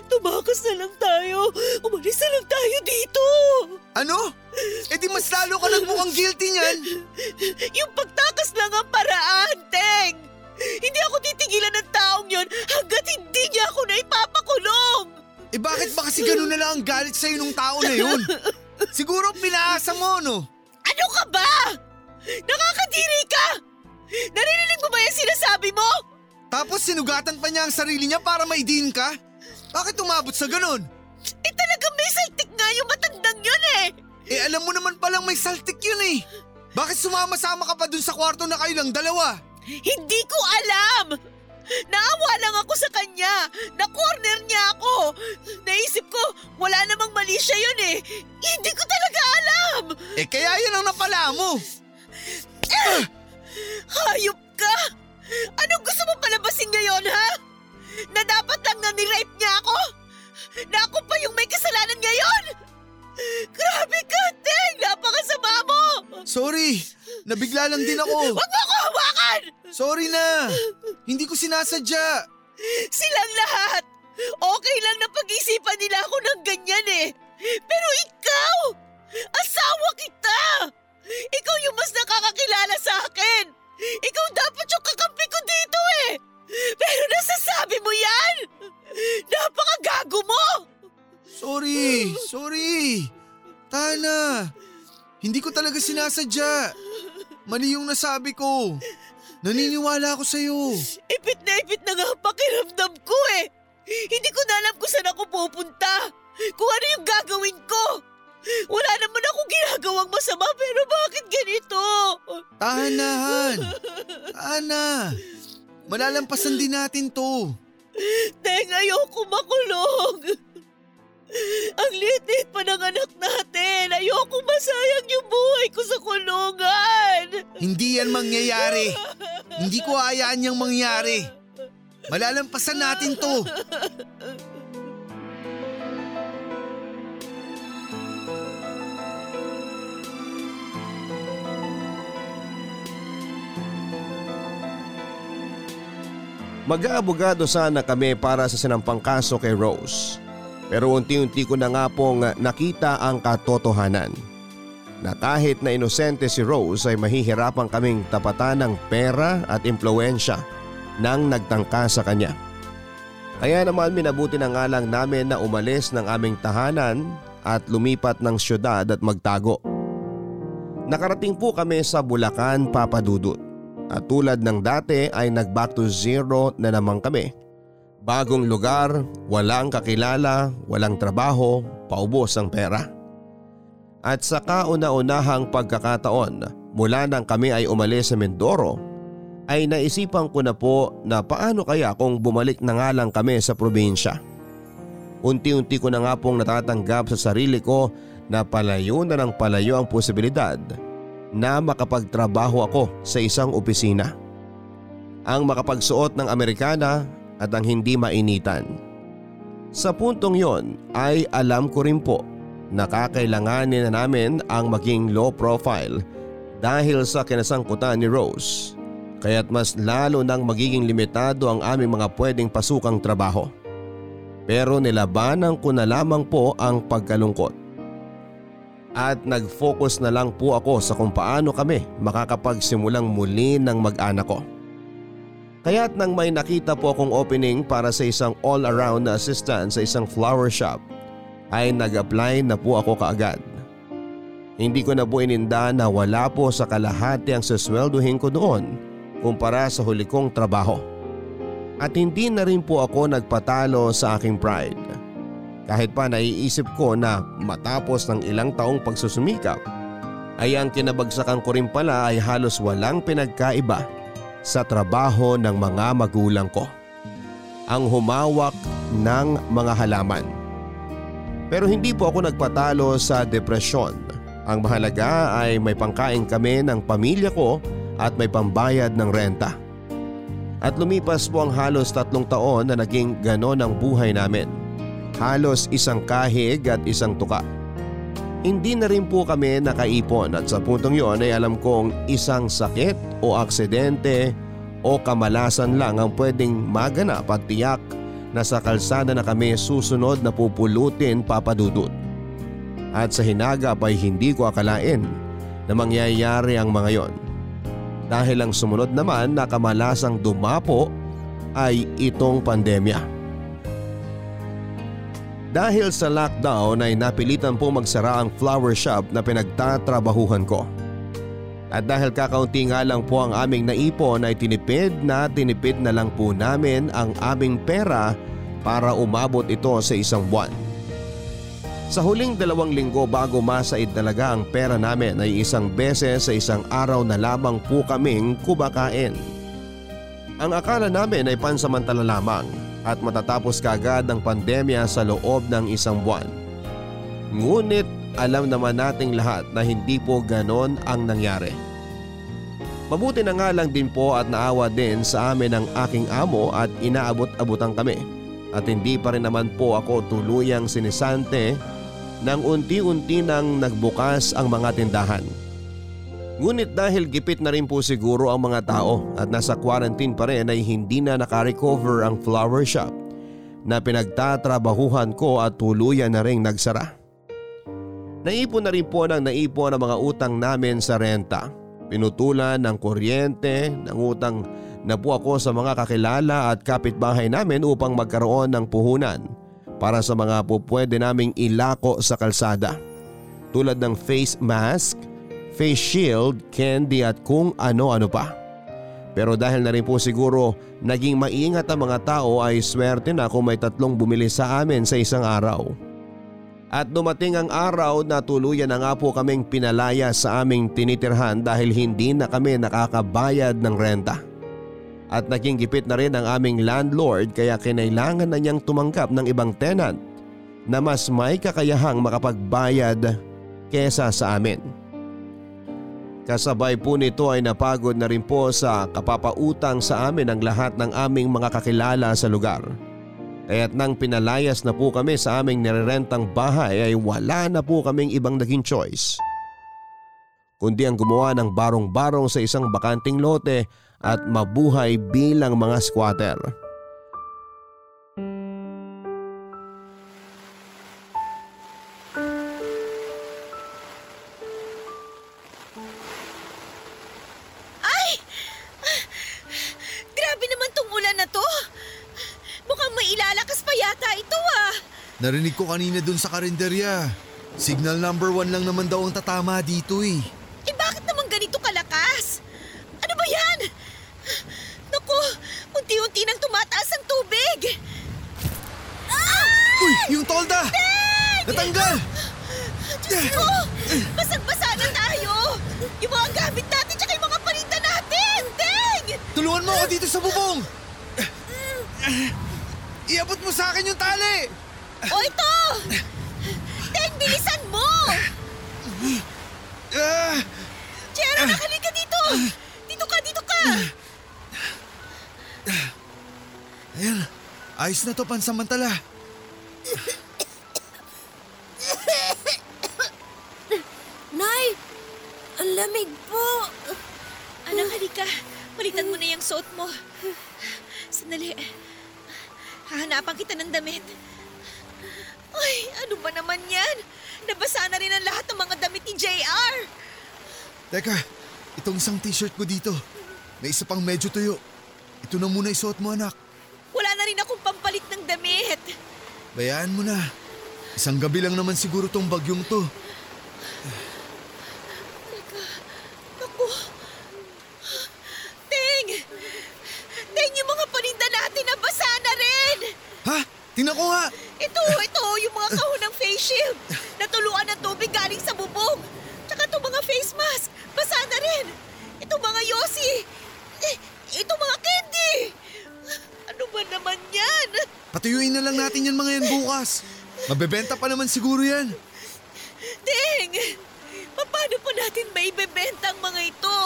tumakas na lang tayo. Umalis na lang tayo dito. Ano? Eh di mas lalo ka nagmukhang guilty niyan. Yung pagtakas lang ang paraan, Teng! Hindi ako titigilan ng taong yon hanggat hindi niya ako na ipapakulong! Eh bakit ba kasi ganun na lang ang galit sa'yo nung tao na yun? Siguro pinaasa mo, no? Ano ka ba? Nakakadiri ka! Narinig mo ba yung sinasabi mo? Tapos sinugatan pa niya ang sarili niya para maidin ka? Bakit umabot sa ganun? Eh talagang may saltik nga yung matandang yun eh! Eh alam mo naman palang may saltik yun eh. Bakit sumama-sama ka pa dun sa kwarto na kayo lang dalawa? Hindi ko alam! Naawa lang ako sa kanya! Na-corner niya ako! Naisip ko, wala namang mali siya yun eh! Hindi ko talaga alam! Eh kaya yun ang napala mo. Hayop ka! Anong gusto mo palabasin ngayon, ha? Na dapat lang na nirape niya ako? Na ako pa yung may kasalanan ngayon? Grabe ka, Teng! Napakasama mo! Sorry, nabigla lang din ako. Huwag mo ako hawakan! Sorry na. Hindi ko sinasadya. Silang lahat! Okay lang na pag-isipan nila ako ng ganyan eh. Pero ikaw! Asawa kita! Ikaw yung mas nakakakilala sa akin! Ikaw dapat yung kakampi ko dito eh! Pero nasasabi mo yan! Napakagago mo! Sorry! Sorry! Tana! Hindi ko talaga sinasadya. Mali yung nasabi ko. Naniniwala ako sa'yo. Ipit na ipit na nga pakiramdam ko eh. Hindi ko na alam kung saan ako pupunta. Kung ano yung gagawin ko. Wala naman akong ginagawang masama pero bakit ganito? Tana, Han. Tana. Malalampasan din natin to. Teng, ayoko makulong. Ang liit-liit pa ng anak natin. Ayoko masayang yung buhay ko sa kulungan. Hindi yan mangyayari. Hindi ko hayaan niyang mangyari. Malalampasan natin to. Mag-aabogado sana kami para sa sinampang kaso kay Rose. Pero unti-unti ko na nga pong nakita ang katotohanan. Na kahit na inosente si Rose ay mahihirapan kaming tapatan ng pera at impluensya nang nagtangka sa kanya. Kaya naman minabuti na nga lang namin na umalis ng aming tahanan at lumipat ng syudad at magtago. Nakarating po kami sa Bulacan, Papadudut. At tulad ng dati ay nag back to zero na naman kami. Bagong lugar, walang kakilala, walang trabaho, paubos ang pera. At sa kauna-unahang pagkakataon mula nang kami ay umalis sa Mindoro ay naisipan ko na po na paano kaya kung bumalik na nga lang kami sa probinsya. Unti-unti ko na nga pong natatanggap sa sarili ko na palayo na ng palayo ang posibilidad na makapagtrabaho ako sa isang opisina. Ang makapagsuot ng Amerikana at ang hindi mainitan. Sa puntong yon ay alam ko rin po na kakailanganin na namin ang maging low profile dahil sa kinasangkutan ni Rose. Kaya't mas lalo nang magiging limitado ang aming mga pwedeng pasukang trabaho. Pero nilabanan ko na lamang po ang pagkalungkot. At nag-focus na lang po ako sa kung paano kami makakapagsimulang muli ng mag-anak ko. Kaya't nang may nakita po akong opening para sa isang all-around na assistant sa isang flower shop ay nag-apply na po ako kaagad. Hindi ko na po ininda na wala po sa kalahati ang sasweldohin ko doon kumpara sa huli kong trabaho. At hindi na rin po ako nagpatalo sa aking pride. Kahit pa naiisip ko na matapos ng ilang taong pagsusumikap ay ang kinabagsakan ko rin pala ay halos walang pinagkaiba sa trabaho ng mga magulang ko. Ang humawak ng mga halaman. Pero hindi po ako nagpatalo sa depresyon. Ang mahalaga ay may pangkain kami ng pamilya ko at may pambayad ng renta. At lumipas po ang halos tatlong taon na naging ganon ang buhay namin. Halos isang kahig at isang tuka. Hindi na rin po kami nakaipon at sa puntong yon ay alam kong isang sakit o aksidente o kamalasan lang ang pwedeng maganap at tiyak na sa kalsada na kami susunod na pupulutin papadudot. At sa hinagap ay hindi ko akalain na mangyayari ang mga yon. Dahil ang sumunod naman na kamalasang dumapo ay itong pandemya. Dahil sa lockdown ay napilitan po magsara ang flower shop na pinagtatrabahuhan ko. At dahil kakaunti nga lang po ang aming naipon ay tinipid na tinipid na lang po namin ang aming pera para umabot ito sa isang buwan. Sa huling dalawang linggo bago masaid talaga ang pera namin ay isang beses sa isang araw na lamang po kaming kumakain. Ang akala namin ay pansamantala lamang at matatapos kagad ang pandemya sa loob ng isang buwan. Ngunit alam naman nating lahat na hindi po ganon ang nangyari. Mabuti na nga lang din po at naawa din sa amin ang aking amo at inaabot-abutan kami. At hindi pa rin naman po ako tuluyang sinisante nang unti-unti nang nagbukas ang mga tindahan. Ngunit dahil gipit na rin po siguro ang mga tao at nasa quarantine pa rin ay hindi na nakarecover ang flower shop na pinagtatrabahuhan ko at tuluyan na rin nagsara. Naipon na rin po ng naipon ang mga utang namin sa renta. Pinutulan ng kuryente, ng utang na po ako sa mga kakilala at kapitbahay namin upang magkaroon ng puhunan para sa mga po pwede naming ilako sa kalsada. Tulad ng face mask, face shield, candy at kung ano-ano pa. Pero dahil na rin po siguro naging maingat ang mga tao ay swerte na kung may tatlong bumili sa amin sa isang araw. At dumating ang araw na tuluyan na nga po kaming pinalaya sa aming tinitirhan dahil hindi na kami nakakabayad ng renta. At naging gipit na rin ang aming landlord kaya kinailangan na niyang tumanggap ng ibang tenant na mas may kakayahang makapagbayad kesa sa amin. Kasabay po nito ay napagod na rin po sa kapapautang sa amin ang lahat ng aming mga kakilala sa lugar. Kaya't nang pinalayas na po kami sa aming nirerentang bahay ay wala na po kaming ibang naging choice. Kundi ang gumawa ng barong-barong sa isang bakanting lote at mabuhay bilang mga squatter. Narinig ko kanina dun sa karinderya. Signal number one lang naman daw ang tatama dito eh. Eh bakit naman ganito kalakas? Ano ba yan? Naku, unti-unti nang tumataas ang tubig. Uy, yung tolda! Natanggal! Diyos ko, basag-basa na tayo. Yung mga gamit natin tsaka yung mga paninda natin. Deng! Tulungan mo ako dito sa bubong! Iabot mo sa akin yung tali! Ayos na to pansamantala. Nay! Ang lamig po! Anak, halika. Palitan mo na yung suot mo. Sandali. Hahanapan kita ng damit. Ay, ano ba naman yan? Nabasa na rin ang lahat ng mga damit ni JR. Teka, itong isang t-shirt ko dito. May isa pang medyo tuyo. Ito na muna isuot mo anak. Wala na rin akong pampalit ng damit. Bayaan mo na. Isang gabi lang naman siguro tong bagyong to. Naku. Ting! Ting, yung mga paninda natin nabasa na rin! Ha? Tingnan ko nga! Ito, ito, yung mga kahon ng face shield. Natuluan ng tubig galing sa bubong. Tsaka itong mga face mask. Basa na rin. Itong mga yosi. Eh, itong mga candy. Ano ba naman yan? Patuyuin na lang natin yan mga yan bukas. Mabebenta pa naman siguro yan. Ting! Paano pa natin maibebenta ang mga ito?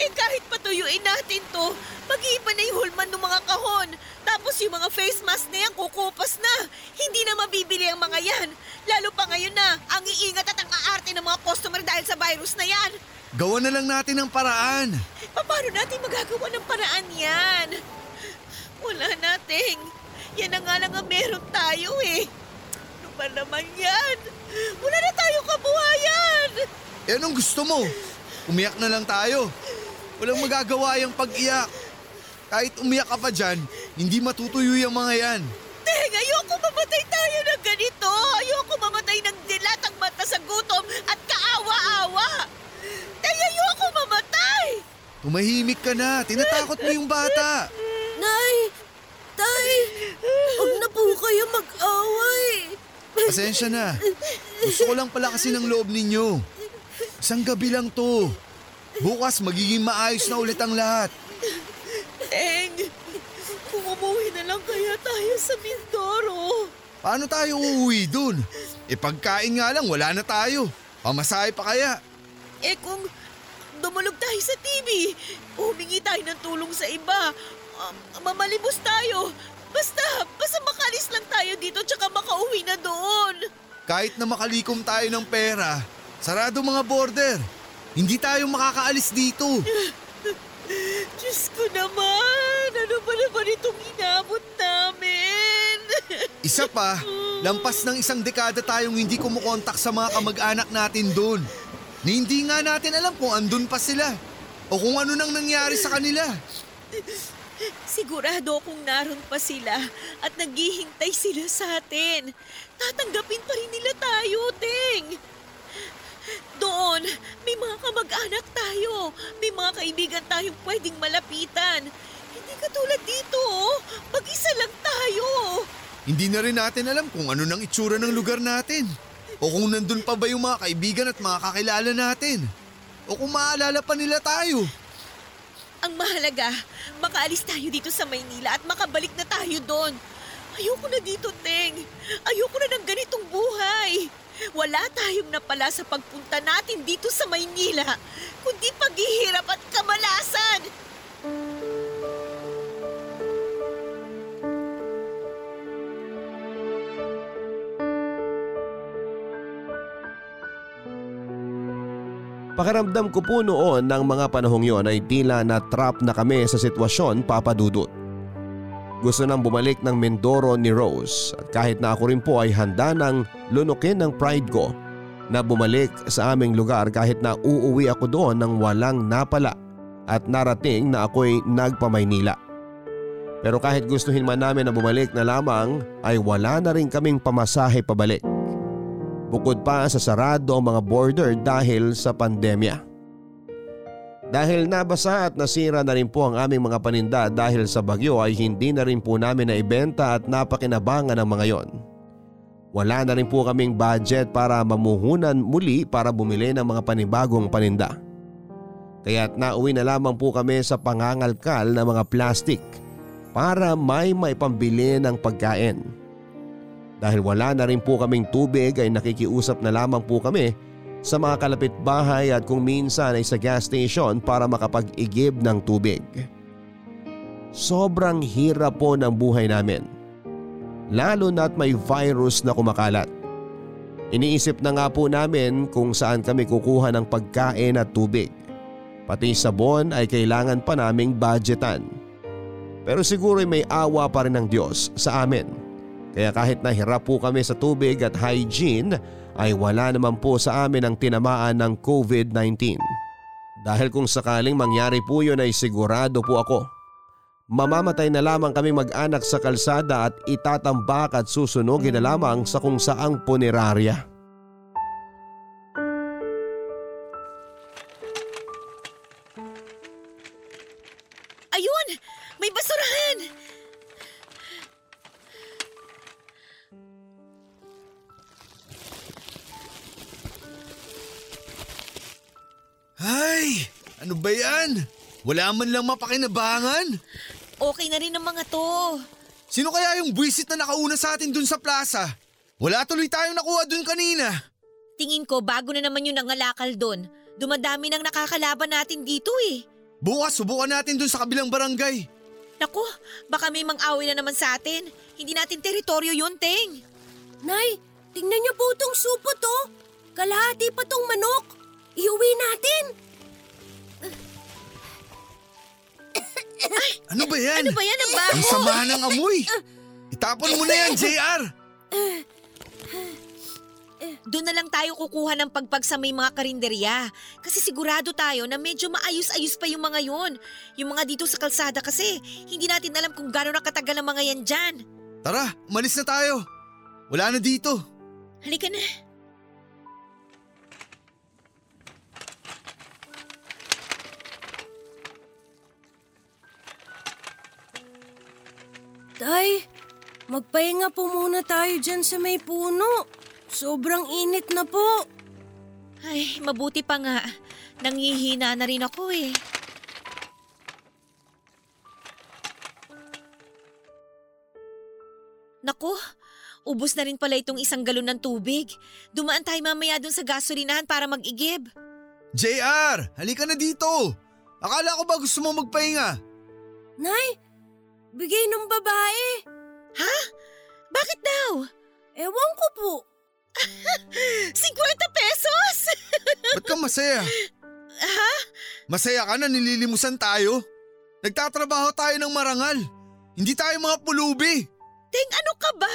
Eh kahit patuyuin natin to, mag-iiba na yung hulman ng mga kahon. Tapos yung mga face mask na yan kukupas na. Hindi na mabibili ang mga yan. Lalo pa ngayon na, ang iingat at ang aarte ng mga customer dahil sa virus na yan. Gawa na lang natin ang paraan. Paano natin magagawa ng paraan yan? Wala nating. Yan na nga lang ang meron tayo eh. Naman yan? Wala na tayong kabuhayan. Eh anong gusto mo? Umiyak na lang tayo. Walang magagawa yung pag-iyak. Kahit umiyak ka pa dyan, hindi matutuyo yung mga yan. Teng, ayoko mamatay tayo ng ganito. Ayoko mamatay ng dilat ang mata sa gutom at kaawa-awa. Teng, ayoko mamatay. Tumahimik ka na. Tinatakot mo yung bata. Nay! Tay! Huwag na po kayo mag-away. Pasensya na. Gusto ko lang pala kasi ng loob ninyo. Isang gabi lang to. Bukas magiging maayos na ulit ang lahat. Teng, kung umuwi na lang kaya tayo sa Mindoro. Paano tayo uuwi dun? E pagkain nga lang, wala na tayo. Pamasahe pa kaya? Eh kung dumulog tayo sa TV, humingi tayo ng tulong sa iba, um, mamalibos tayo. Basta, basta makalis lang tayo dito tsaka makauwi na doon. Kahit na makalikom tayo ng pera, sarado mga border. Hindi tayo makakaalis dito. <sighs> Diyos ko naman, ano ba naman itong inabot namin? <laughs> Isa pa, lampas ng isang dekada tayong hindi kumukontak sa mga kamag-anak natin doon. Ni hindi nga natin alam kung andun pa sila o kung ano nang nangyari sa kanila. <laughs> Sigurado akong naroon pa sila at naghihintay sila sa atin. Tatanggapin pa rin nila tayo, Teng. Doon, may mga kamag-anak tayo. May mga kaibigan tayong pwedeng malapitan. Hindi katulad dito, oh. Mag-isa lang tayo. Hindi na rin natin alam kung ano nang itsura ng lugar natin. O kung nandun pa ba yung mga kaibigan at mga kakilala natin. O kung maalala pa nila tayo. Ang mahalaga, makaalis tayo dito sa Maynila at makabalik na tayo doon. Ayoko na dito, Teng. Ayoko na ng ganitong buhay. Wala tayong napala sa pagpunta natin dito sa Maynila, kundi paghihirap at kamalasan. Pakiramdam ko po noon ng mga panahong yon ay tila na trap na kami sa sitwasyon papadudot. Gusto nang bumalik ng Mindoro ni Rose at kahit na ako rin po ay handa ng lunukin ng pride ko na bumalik sa aming lugar kahit na uuwi ako doon ng walang napala at narating na ako'y nagpamaynila. Pero kahit gustuhin man namin na bumalik na lamang ay wala na rin kaming pamasahe pabalik. Bukod pa sa sarado ang mga border dahil sa pandemya. Dahil nabasa at nasira na rin po ang aming mga paninda dahil sa bagyo ay hindi na rin po namin naibenta at napakinabangan ng mga yon. Wala na rin po kaming budget para mamuhunan muli para bumili ng mga panibagong paninda. Kaya't nauwi na lamang po kami sa pangangalkal na mga plastik para may maipambili ng pagkain. Dahil wala na rin po kaming tubig ay nakikiusap na lamang po kami sa mga kalapit bahay at kung minsan ay sa gas station para makapag-igib ng tubig. Sobrang hirap po ng buhay namin. Lalo na't may virus na kumakalat. Iniisip na nga po namin kung saan kami kukuha ng pagkain at tubig. Pati sabon ay kailangan pa naming budgetan. Pero siguro may awa pa rin ng Diyos sa amin. Kaya kahit nahirap po kami sa tubig at hygiene ay wala naman po sa amin ang tinamaan ng COVID-19. Dahil kung sakaling mangyari po yun ay sigurado po ako. Mamamatay na lamang kami mag-anak sa kalsada at itatambak at susunugin na lamang sa kung saang punerarya. Ayun! May basurahan! Ay! Ano ba yan? Wala man lang mapakinabangan. Okay na rin ang mga to. Sino kaya yung buwisit na nakauna sa atin dun sa plaza? Wala tuloy tayong nakuha dun kanina. Tingin ko bago na naman yung nangalakal doon. Dumadami nang nakakalaban natin dito eh. Bukas subukan natin dun sa kabilang barangay. Naku, baka may mang-away na naman sa atin. Hindi natin teritoryo yun, Teng. Nay, tingnan niyo po itong supot oh. Kalahati pa tong manok. Iuwi natin. Ano ba yan? Ano ba yan ang baho? Ang sama ng amoy. Itapon mo na yan, JR. Doon na lang tayo kukuha ng pagpag sa may mga karinderya. Kasi sigurado tayo na medyo maayos-ayos pa yung mga yon. Yung mga dito sa kalsada kasi, hindi natin alam kung gano'n nakatagal ang mga yan dyan. Tara, malis na tayo. Wala na dito. Halika na. Tay, magpahinga po muna tayo dyan sa may puno. Sobrang init na po. Ay, mabuti pa nga. Nangihina na rin ako eh. Naku, ubos na rin pala itong isang galon ng tubig. Dumaan tayo mamaya dun sa gasolinahan para mag-igib. JR, halika na dito. Akala ko ba gusto mo magpahinga? Nay, bigay ng babae. Ha? Bakit daw? Ewan ko po. <laughs> 50 pesos! <laughs> Ba't ka masaya? ha? Masaya ka na nililimusan tayo? Nagtatrabaho tayo ng marangal. Hindi tayo mga pulubi. Teng, ano ka ba?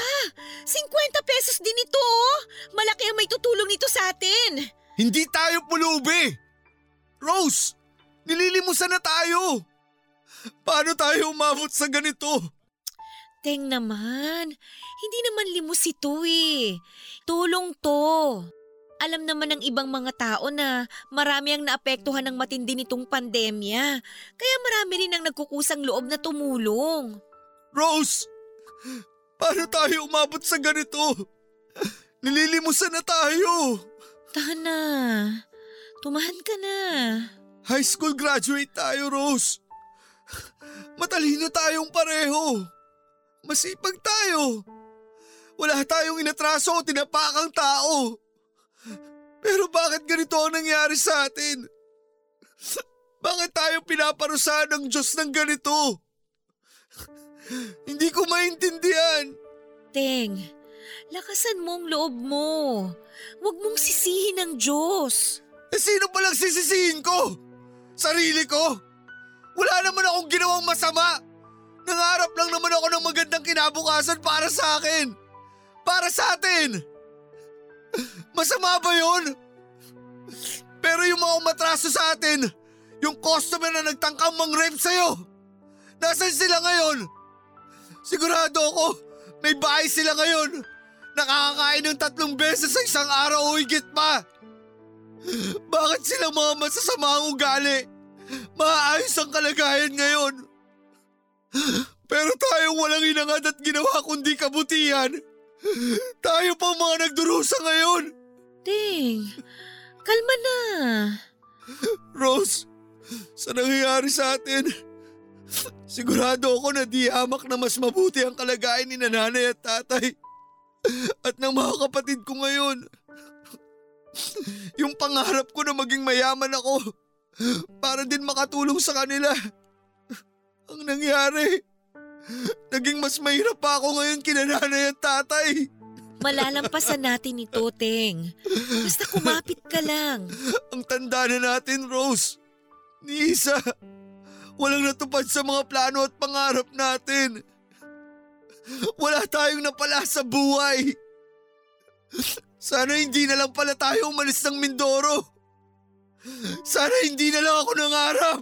50 pesos din ito oh. Malaki ang may tutulong nito sa atin. Hindi tayo pulubi. Rose, nililimusan na tayo. Paano tayo umabot sa ganito? Teng naman, hindi naman limos ito eh. Tulong to. Alam naman ng ibang mga tao na marami ang naapektuhan ng matindi nitong pandemya. Kaya marami rin ang nagkukusang loob na tumulong. Rose! Paano tayo umabot sa ganito? Nililimusan na tayo. Tana, tumahan ka na. High school graduate tayo, Rose. Matalino tayong pareho. Masipag tayo. Wala tayong inatraso o tinapakang tao. Pero bakit ganito ang nangyari sa atin? Bakit tayo pinaparusahan ng Diyos ng ganito? Hindi ko maintindihan. Teng, lakasan mo ang loob mo. Huwag mong sisihin ang Diyos. Eh sino palang sisisihin ko? Sarili ko? Wala naman akong ginawang masama. Nangarap lang naman ako ng magandang kinabukasan para sa akin. Para sa atin. Masama ba yun? Pero yung mga umatraso sa atin, yung customer na nagtangkang mang-rape sa'yo, nasan sila ngayon? Sigurado ako, may bahay sila ngayon. Nakakakain ng tatlong beses sa isang araw o higit pa. Bakit sila mga masasama ang ugali? Maayos ang kalagayan ngayon. Pero tayo walang inangad at ginawa kundi kabutihan. Tayo pa ang mga nagdurusa ngayon. Ting, kalma na. Rose, sa nangyayari sa atin, sigurado ako na di hamak na mas mabuti ang kalagayan ni nanay at tatay at ng mga kapatid ko ngayon. Yung pangarap ko na maging mayaman ako para din makatulong sa kanila. Ang nangyari, naging mas mahirap pa ako ngayon kina nanay at tatay. Malalampasan natin ito, Teng. Basta kumapit ka lang. Ang tanda na natin, Rose. Ni Isa, walang natupad sa mga plano at pangarap natin. Wala tayong napala sa buhay. Sana hindi na lang pala tayo umalis ng Mindoro. Sana hindi na lang ako nangarap.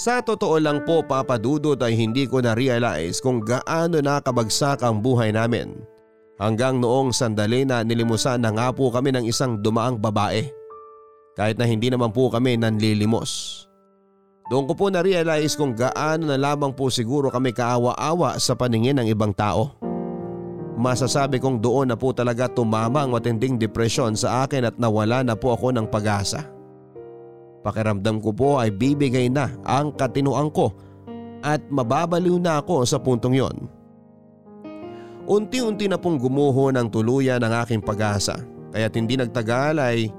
Sa totoo lang po papadudod ay hindi ko na-realize kung gaano nakabagsak ang buhay namin. Hanggang noong sandali na nilimusan na nga po kami ng isang dumaang babae. Kahit na hindi naman po kami nanlilimos. Doon ko po na-realize kung gaano na lamang po siguro kami kaawa-awa sa paningin ng ibang tao. Masasabi kong doon na po talaga tumama ang matinding depresyon sa akin at nawala na po ako ng pag-asa. Pakiramdam ko po ay bibigay na ang katinuan ko at mababaliw na ako sa puntong yon. Unti-unti na pong gumuho ng tuluyan ang aking pag-asa kaya't hindi nagtagal ay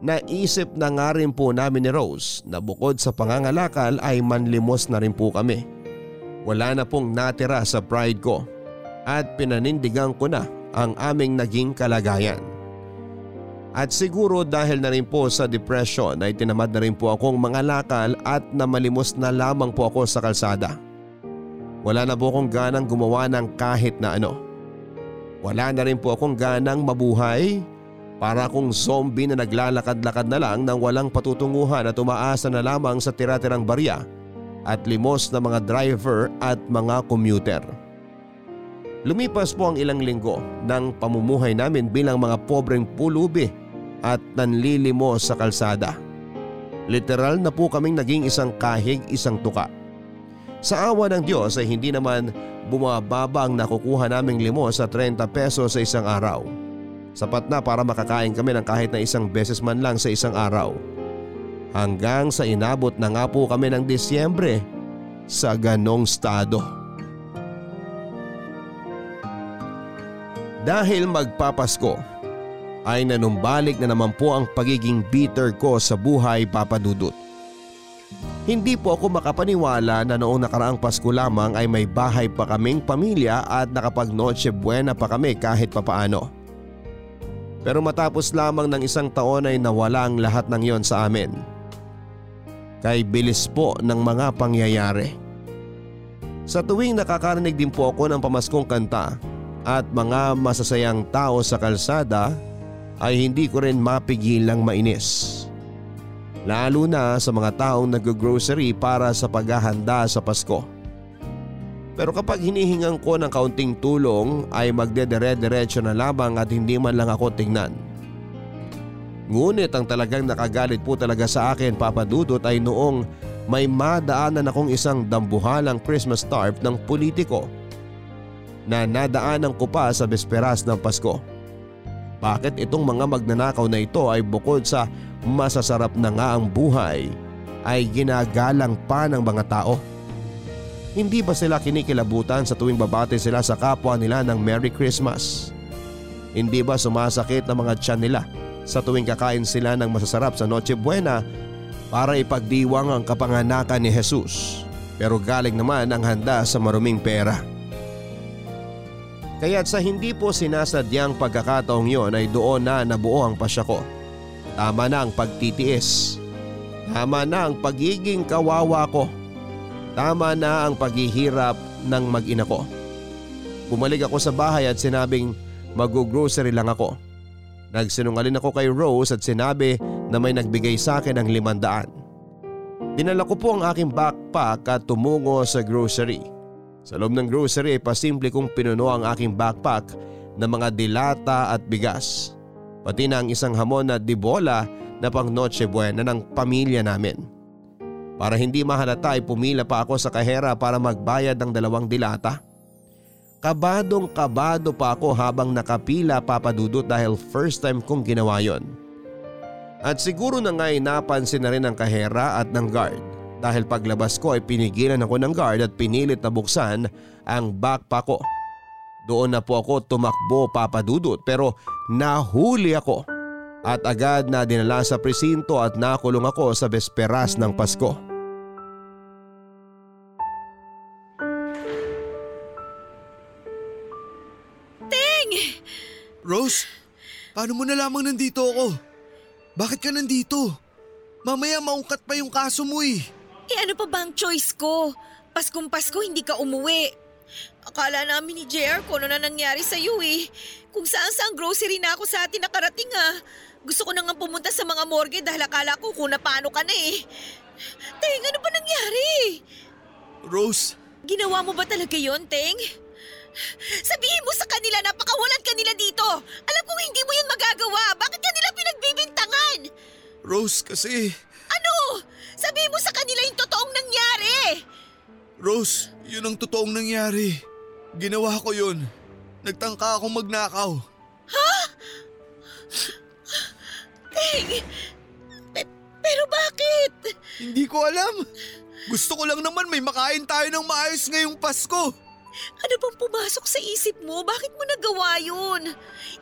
naisip na nga rin po namin ni Rose na bukod sa pangangalakal ay manlimos na rin po kami. Wala na pong natira sa pride ko at pinanindigan ko na ang aming naging kalagayan. At siguro dahil na rin po sa depression ay tinamad na rin po akong mangalakal at namalimos na lamang po ako sa kalsada. Wala na po akong ganang gumawa ng kahit na ano. Wala na rin po akong ganang mabuhay para akong zombie na naglalakad-lakad na lang nang walang patutunguhan at umaasa na lamang sa tira-tirang barya at limos na mga driver at mga commuter. Lumipas po ang ilang linggo ng pamumuhay namin bilang mga pobreng pulubi at nanlilimos sa kalsada. Literal na po kaming naging isang kahig isang tuka. Sa awa ng Diyos ay hindi naman bumababa ang nakukuha naming limos sa 30 pesos sa isang araw. Sapat na para makakain kami ng kahit na isang beses man lang sa isang araw. Hanggang sa inabot na nga po kami ng Disyembre sa ganong stado. Dahil magpapasko ay nanumbalik na naman po ang pagiging bitter ko sa buhay papadudot. Hindi po ako makapaniwala na noong nakaraang Pasko lamang ay may bahay pa kaming pamilya at nakapag Noche Buena pa kami kahit papaano. Pero matapos lamang ng isang taon ay nawala ang lahat ng yon sa amin. Kay bilis po ng mga pangyayari. Sa tuwing nakakarinig din po ako ng pamaskong kanta at mga masasayang tao sa kalsada ay hindi ko rin mapigilang mainis. Lalo na sa mga taong nag-grocery para sa paghahanda sa Pasko. Pero kapag hinihingan ko ng kaunting tulong ay magdedere-diretso na lamang at hindi man lang ako tingnan. Ngunit ang talagang nakagalit po talaga sa akin papadudot ay noong may madaanan akong isang dambuhalang Christmas tarp ng politiko na nadaanan ko pa sa besperas ng Pasko. Bakit itong mga magnanakaw na ito ay bukod sa masasarap na nga ang buhay ay ginagalang pa ng mga tao? Hindi ba sila kinikilabutan sa tuwing babate sila sa kapwa nila ng Merry Christmas? Hindi ba sumasakit ang mga tiyan nila sa tuwing kakain sila ng masasarap sa Noche Buena para ipagdiwang ang kapanganakan ni Jesus pero galing naman ang handa sa maruming pera? Kaya't sa hindi po sinasadyang pagkakataong yon ay doon na nabuo ang pasya ko. Tama na ang pagtitiis. Tama na ang pagiging kawawa ko. Tama na ang paghihirap ng mag-ina ko. Bumalik ako sa bahay at sinabing mag-grocery lang ako. Nagsinungalin ako kay Rose at sinabi na may nagbigay sa akin ng limandaan. Dinala ko po ang aking backpack at tumungo sa grocery. Sa loob ng grocery ay pasimple kong pinuno ang aking backpack ng mga dilata at bigas. Pati na ang isang hamon na dibola na pang Noche Buena ng pamilya namin. Para hindi mahalata ay pumila pa ako sa kahera para magbayad ng dalawang dilata. Kabadong kabado pa ako habang nakapila papadudot dahil first time kong ginawa yon. At siguro na nga'y napansin na rin ng kahera at ng guard dahil paglabas ko ay pinigilan ako ng guard at pinilit na buksan ang backpack ko. Doon na po ako tumakbo papadudot pero nahuli ako at agad na dinala sa presinto at nakulong ako sa besperas ng Pasko. Rose, paano mo nalamang nandito ako? Bakit ka nandito? Mamaya maungkat pa yung kaso mo eh. Eh ano pa ba ang choice ko? Paskong Pasko hindi ka umuwi. Akala namin ni JR kung ano na nangyari sa iyo eh. Kung saan saan grocery na ako sa atin nakarating ah. Gusto ko na nga pumunta sa mga morgue dahil akala ko kung paano ka na eh. Teng, ano ba nangyari? Rose, Ginawa mo ba talaga yon, Teng? Sabihin mo sa kanila na pakawalan ka nila dito. Alam kong hindi mo yun magagawa. Bakit ka nila pinagbibintangan? Rose kasi… Ano? Sabihin mo sa kanila yung totoong nangyari. Rose, yun ang totoong nangyari. Ginawa ko yun. Nagtangka akong magnakaw. Teng! Pe- pero bakit? Hindi ko alam. Gusto ko lang naman may makain tayo ng maayos ngayong Pasko. Ano bang pumasok sa isip mo? Bakit mo nagawa yun?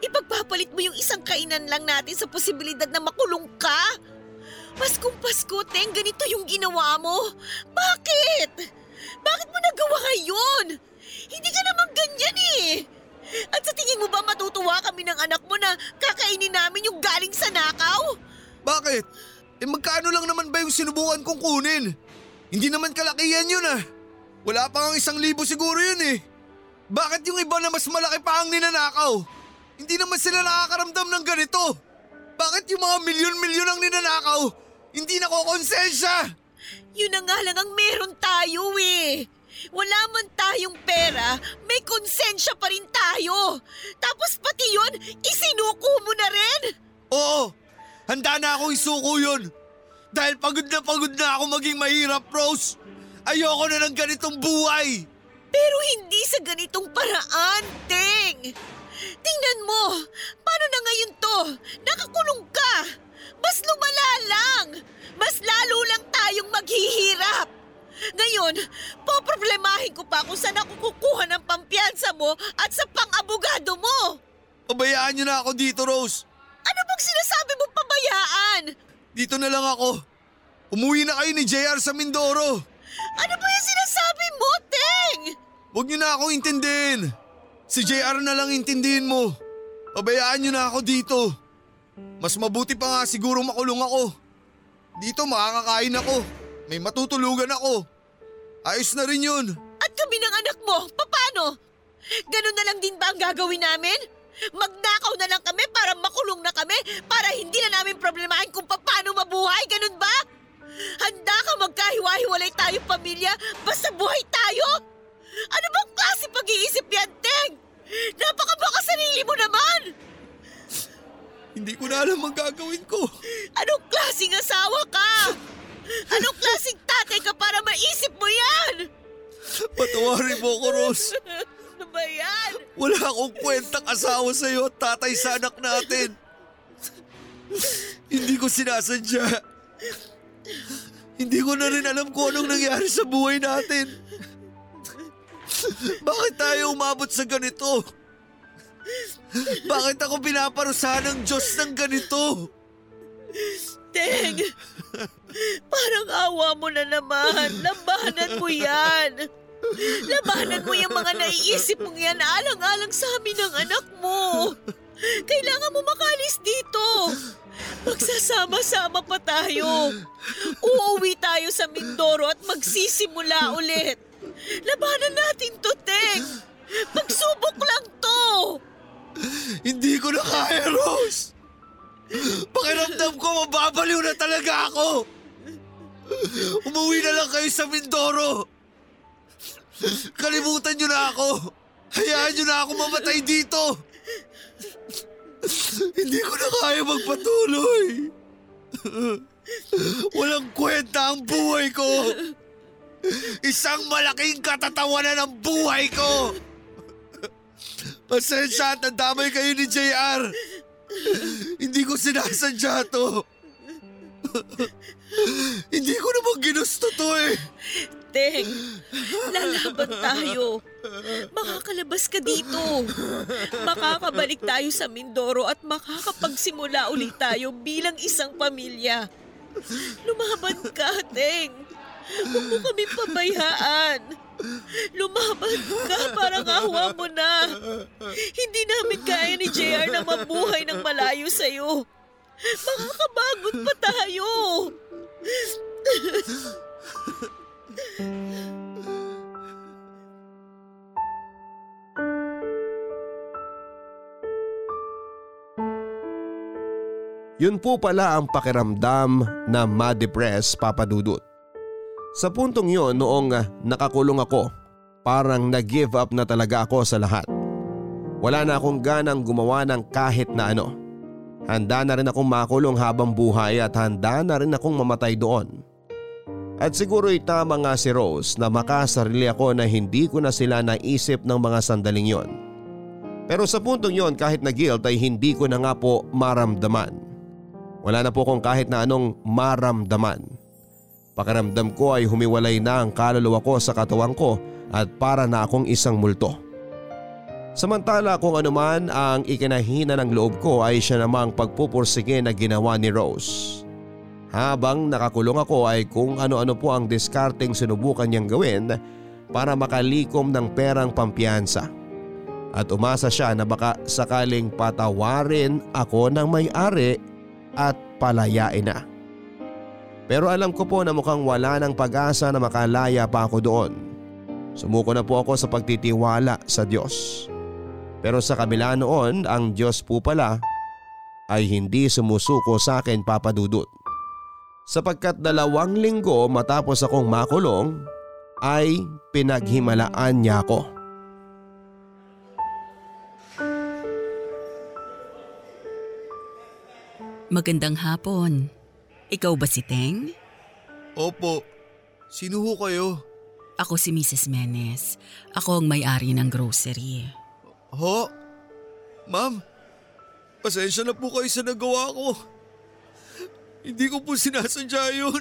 Ipagpapalit mo yung isang kainan lang natin sa posibilidad na makulong ka? Paskong Pasko, Teng, ganito yung ginawa mo. Bakit? Bakit mo nagawa yun? Hindi ka naman ganyan eh. At sa tingin mo ba matutuwa kami ng anak mo na kakainin namin yung galing sa nakaw? Bakit? Eh magkano lang naman ba yung sinubukan kong kunin? Hindi naman kalakihan yun ah. Wala pa nga isang libo siguro yun eh. Bakit yung iba na mas malaki pa ang ninanakaw? Hindi naman sila nakakaramdam ng ganito. Bakit yung mga milyon-milyon ang ninanakaw? Hindi nakokonsensya. Yun na nga lang ang meron tayo eh. Wala man tayong pera, may konsensya pa rin tayo. Tapos pati yun, isinuko mo na rin. Oo, handa na ako isuko yun. Dahil pagod na pagod na ako maging mahirap, Rose. Ayoko na ng ganitong buhay. Pero hindi sa ganitong paraan, Teng. Tingnan mo, paano na ngayon to? Nakakulong ka. Mas lumala lang. Mas lalo lang tayong maghihirap. Ngayon, poproblemahin ko pa kung saan ako kukuha ng pampiyansa mo at sa pang-abogado mo. Pabayaan niyo na ako dito, Rose. Ano bang sinasabi mong pabayaan? Dito na lang ako. Umuwi na kayo ni JR sa Mindoro. Ano ba yung sinasabi mo, Teng? Huwag niyo na ako intindihin. Si JR na lang intindihin mo. Pabayaan niyo na ako dito. Mas mabuti pa nga siguro makulong ako. Dito makakakain ako. May matutulugan ako. Ayos na rin yun. At kami ng anak mo. Paano? Ganun na lang din ba ang gagawin namin? Magnakaw na lang kami para makulong na kami para hindi na namin problemahin kung paano mabuhay, ganun ba? Handa ka magkahiwa-hiwalay tayong pamilya basta buhay tayo? Ano bang klase pag-iisip yan, Teng? Napakabaka sarili mo naman! Hindi ko na alam ang gagawin ko. Anong klaseng asawa ka? Anong klaseng tatay ka para maisip mo yan? Patawarin mo ko, Rose. Ano ba yan? Wala akong kwentang asawa sa iyo at tatay sa anak natin. Hindi ko sinasadya. Hindi ko na rin alam kung anong nangyari sa buhay natin. Bakit tayo umabot sa ganito? Bakit ako pinaparusahan ng Diyos ng ganito? Teng, parang awa mo na naman. Labanan mo yan. Labanan mo yung mga naiisip mong yan alang-alang sa amin ng anak mo. Kailangan mo makalis dito. Magsasama-sama pa tayo. Uuwi tayo sa Mindoro at magsisimula ulit. Labanan natin to, Teng. Pagsubok lang to. Hindi ko na kaya, Rose. Pakiramdam ko mababaliw na talaga ako. Umuwi na lang kayo sa Mindoro. Kalimutan niyo na ako. Hayaan niyo na ako mamatay dito. Hindi ko na kaya magpatuloy. Walang kwenta ang buhay ko. Isang malaking katatawanan ang buhay ko. Pasensya at nadamay kayo ni JR. Hindi ko sinasadya to. Hindi ko naman ginusto to eh. Teng, lalaban tayo. Makakalabas ka dito. Makakabalik tayo sa Mindoro at makakapagsimula ulit tayo bilang isang pamilya. Lumaban ka, Teng. Huwag mo kami pabayaan. Lumaban ka, parang awa mo na. Hindi namin kaya ni JR na mabuhay ng malayo sa'yo. Makakabagot pa tayo. Yun po pala ang pakiramdam na ma-depress papadudot. Sa puntong yon noong nakakulong ako, parang nag-give up na talaga ako sa lahat. Wala na akong ganang gumawa ng kahit na ano. Handa na rin akong makulong habang buhay at handa na rin akong mamatay doon. At siguro'y tama nga si Rose na makasarili ako na hindi ko na sila naisip ng mga sandaling yon. Pero sa puntong yon kahit na guilt ay hindi ko na nga po maramdaman. Wala na po kung kahit na anong maramdaman. Pakiramdam ko ay humiwalay na ang kaluluwa ko sa katawan ko at para na akong isang multo. Samantala kung anuman ang ikinahina ng loob ko ay siya namang pagpupursige na ginawa ni Rose. Habang nakakulong ako ay kung ano-ano po ang diskarteng sinubukan niyang gawin para makalikom ng perang pampiyansa. At umasa siya na baka sakaling patawarin ako ng may-ari at palayain na. Pero alam ko po na mukhang wala ng pag-asa na makalaya pa ako doon. Sumuko na po ako sa pagtitiwala sa Diyos. Pero sa kabila noon, ang Diyos po pala ay hindi sumusuko sa akin papadudot. Sapagkat dalawang linggo matapos akong makulong ay pinaghimalaan niya ako. Magandang hapon. Ikaw ba si Teng? Opo. Sino ho kayo? Ako si Mrs. Menes. Ako ang may-ari ng grocery. Ho? Ma'am, pasensya na po kayo sa nagawa ko. Hindi ko po sinasadya yun.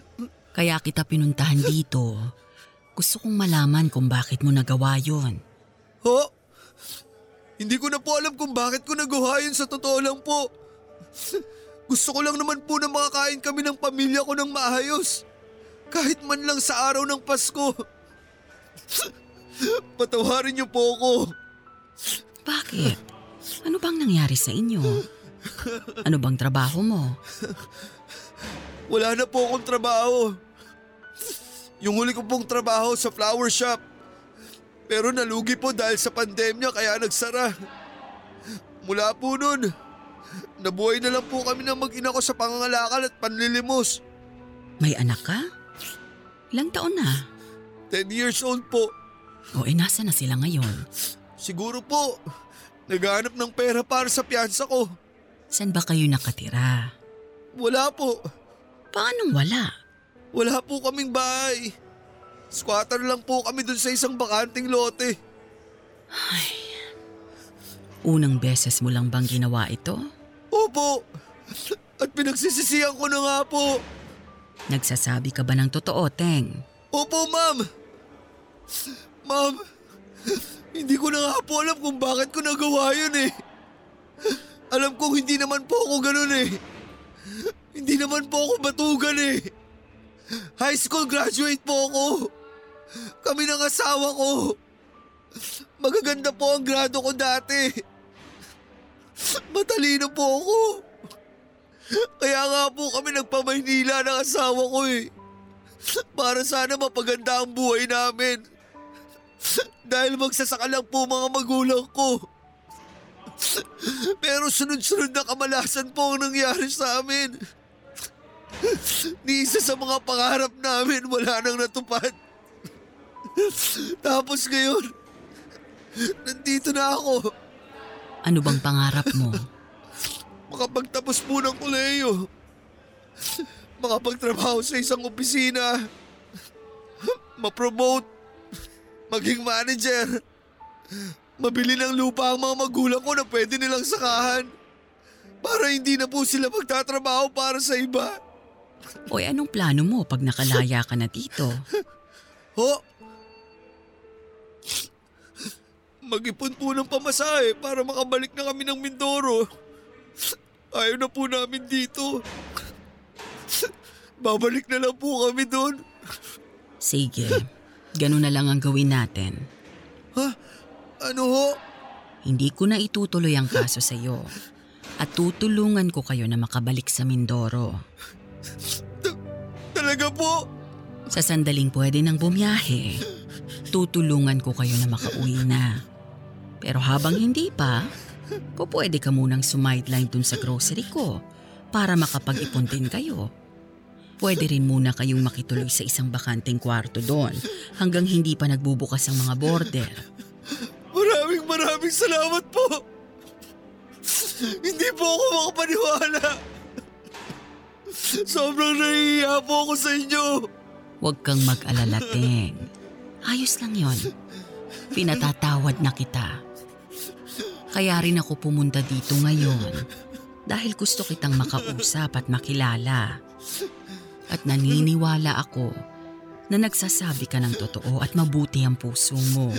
Kaya kita pinuntahan <laughs> dito. Gusto kong malaman kung bakit mo nagawa yon. Ho? Hindi ko na po alam kung bakit ko nagawa yun sa totoo lang po. Gusto ko lang naman po na makakain kami ng pamilya ko ng maayos. Kahit man lang sa araw ng Pasko. Patawarin niyo po ako. Bakit? Ano bang nangyari sa inyo? Ano bang trabaho mo? Wala na po akong trabaho. Yung huli ko pong trabaho sa flower shop. Pero nalugi po dahil sa pandemya kaya nagsara. Mula po nun, nabuhay na lang po kami ng mag-ina ko sa pangangalakal at panlilimos. May anak ka? Ilang taon na? 10 years old po. O eh, nasa na sila ngayon? Siguro po, naghanap ng pera para sa piyansa ko. Saan ba kayo nakatira? Wala po. Paanong wala? Wala po kaming bahay. Squatter lang po kami dun sa isang bakanting lote. Ay. Unang beses mo lang bang ginawa ito? Opo. At pinagsisisihan ko na nga po. Nagsasabi ka ba ng totoo, Teng? Opo, ma'am. Ma'am, hindi ko na nga po alam kung bakit ko nagawa yun eh. Alam kong hindi naman po ako ganun eh. Hindi naman po ako batugan eh. High school graduate po ako. Kami ng asawa ko. Magaganda po ang grado ko dati. Matalino po ako. Kaya nga po kami nagpamaynila ng asawa ko eh. Para sana mapaganda ang buhay namin. Dahil magsasaka lang po mga magulang ko. Pero sunod-sunod na kamalasan po ang nangyari sa amin. Ni isa sa mga pangarap namin wala nang natupad. Tapos ngayon, nandito na ako. Ano bang pangarap mo? <laughs> Makapagtapos po ng kuleyo. Makapagtrabaho sa isang opisina. Ma-promote. Maging manager. Mabili ng lupa ang mga magulang ko na pwede nilang sakahan. Para hindi na po sila magtatrabaho para sa iba. Oy, anong plano mo pag nakalaya ka na dito? <laughs> Ho? Mag-ipon po ng pamasahe para makabalik na kami ng Mindoro. Ayaw na po namin dito. Babalik na lang po kami doon. Sige, ganun na lang ang gawin natin. Ha? Ano ho? Hindi ko na itutuloy ang kaso sa iyo. At tutulungan ko kayo na makabalik sa Mindoro. Talaga po? Sa sandaling pwede nang bumiyahe, tutulungan ko kayo na makauwi na. Pero habang hindi pa, po pwede ka munang sumideline dun sa grocery ko para makapag-ipon din kayo. Pwede rin muna kayong makituloy sa isang bakanteng kwarto doon hanggang hindi pa nagbubukas ang mga border. Maraming maraming salamat po. Hindi po ako makapaniwala. Sobrang nahihiya po ako sa inyo. Huwag kang mag-alala, Teng. Ayos lang yon. Pinatatawad na kita. Kaya rin ako pumunta dito ngayon dahil gusto kitang makausap at makilala. At naniniwala ako na nagsasabi ka ng totoo at mabuti ang puso mo.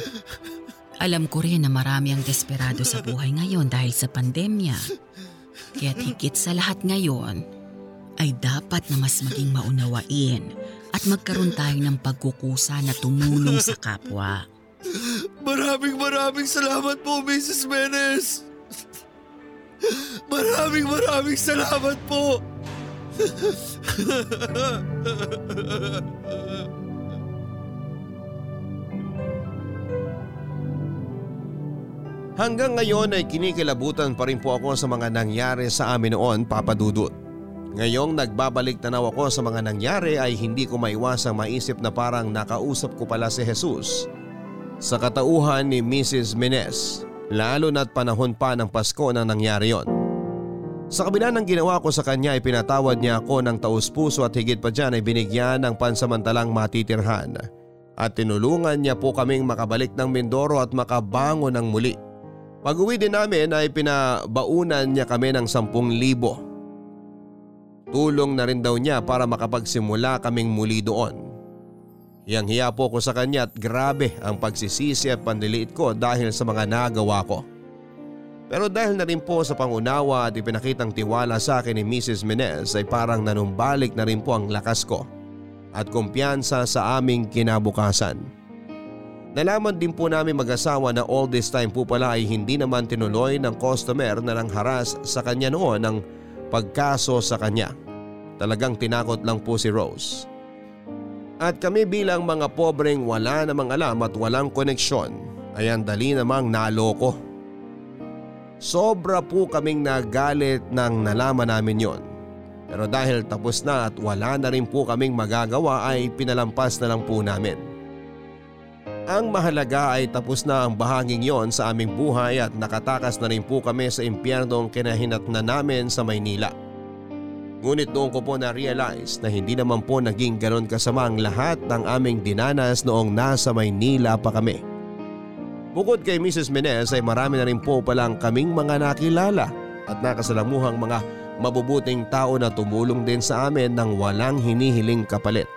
Alam ko rin na marami ang desperado sa buhay ngayon dahil sa pandemya. Kaya't higit sa lahat ngayon, ay dapat na mas maging maunawain at magkaroon tayo ng pagkukusa na tumulong sa kapwa. Maraming maraming salamat po, Mrs. Menes. Maraming maraming salamat po. Hanggang ngayon ay kinikilabutan pa rin po ako sa mga nangyari sa amin noon, Papa Dudut. Ngayong nagbabalik tanaw ako sa mga nangyari ay hindi ko maiwasang maisip na parang nakausap ko pala si Jesus. Sa katauhan ni Mrs. Menes, lalo na't panahon pa ng Pasko nang nangyari yon. Sa kabila ng ginawa ko sa kanya ay pinatawad niya ako ng taus-puso at higit pa dyan ay binigyan ng pansamantalang matitirhan. At tinulungan niya po kaming makabalik ng Mindoro at makabangon ng muli. Pag uwi din namin ay pinabaunan niya kami ng 10,000. Tulong na rin daw niya para makapagsimula kaming muli doon. Hiyang hiya po ko sa kanya at grabe ang pagsisisi at panliliit ko dahil sa mga nagawa ko. Pero dahil na rin po sa pangunawa at ipinakitang tiwala sa akin ni Mrs. Menez ay parang nanumbalik na rin po ang lakas ko at kumpiyansa sa aming kinabukasan. Nalaman din po namin mag-asawa na all this time po pala ay hindi naman tinuloy ng customer na nang haras sa kanya noon ang pagkaso sa kanya. Talagang tinakot lang po si Rose. At kami bilang mga pobreng wala namang alam at walang koneksyon ay ang dali namang naloko. Sobra po kaming nagalit nang nalaman namin yon. Pero dahil tapos na at wala na rin po kaming magagawa ay pinalampas na lang po namin. Ang mahalaga ay tapos na ang bahaging yon sa aming buhay at nakatakas na rin po kami sa impyernong kinahinat na namin sa Maynila. Ngunit doon ko po na-realize na hindi naman po naging ganon kasama ang lahat ng aming dinanas noong nasa Maynila pa kami. Bukod kay Mrs. Menez ay marami na rin po palang kaming mga nakilala at nakasalamuhang mga mabubuting tao na tumulong din sa amin ng walang hinihiling kapalit.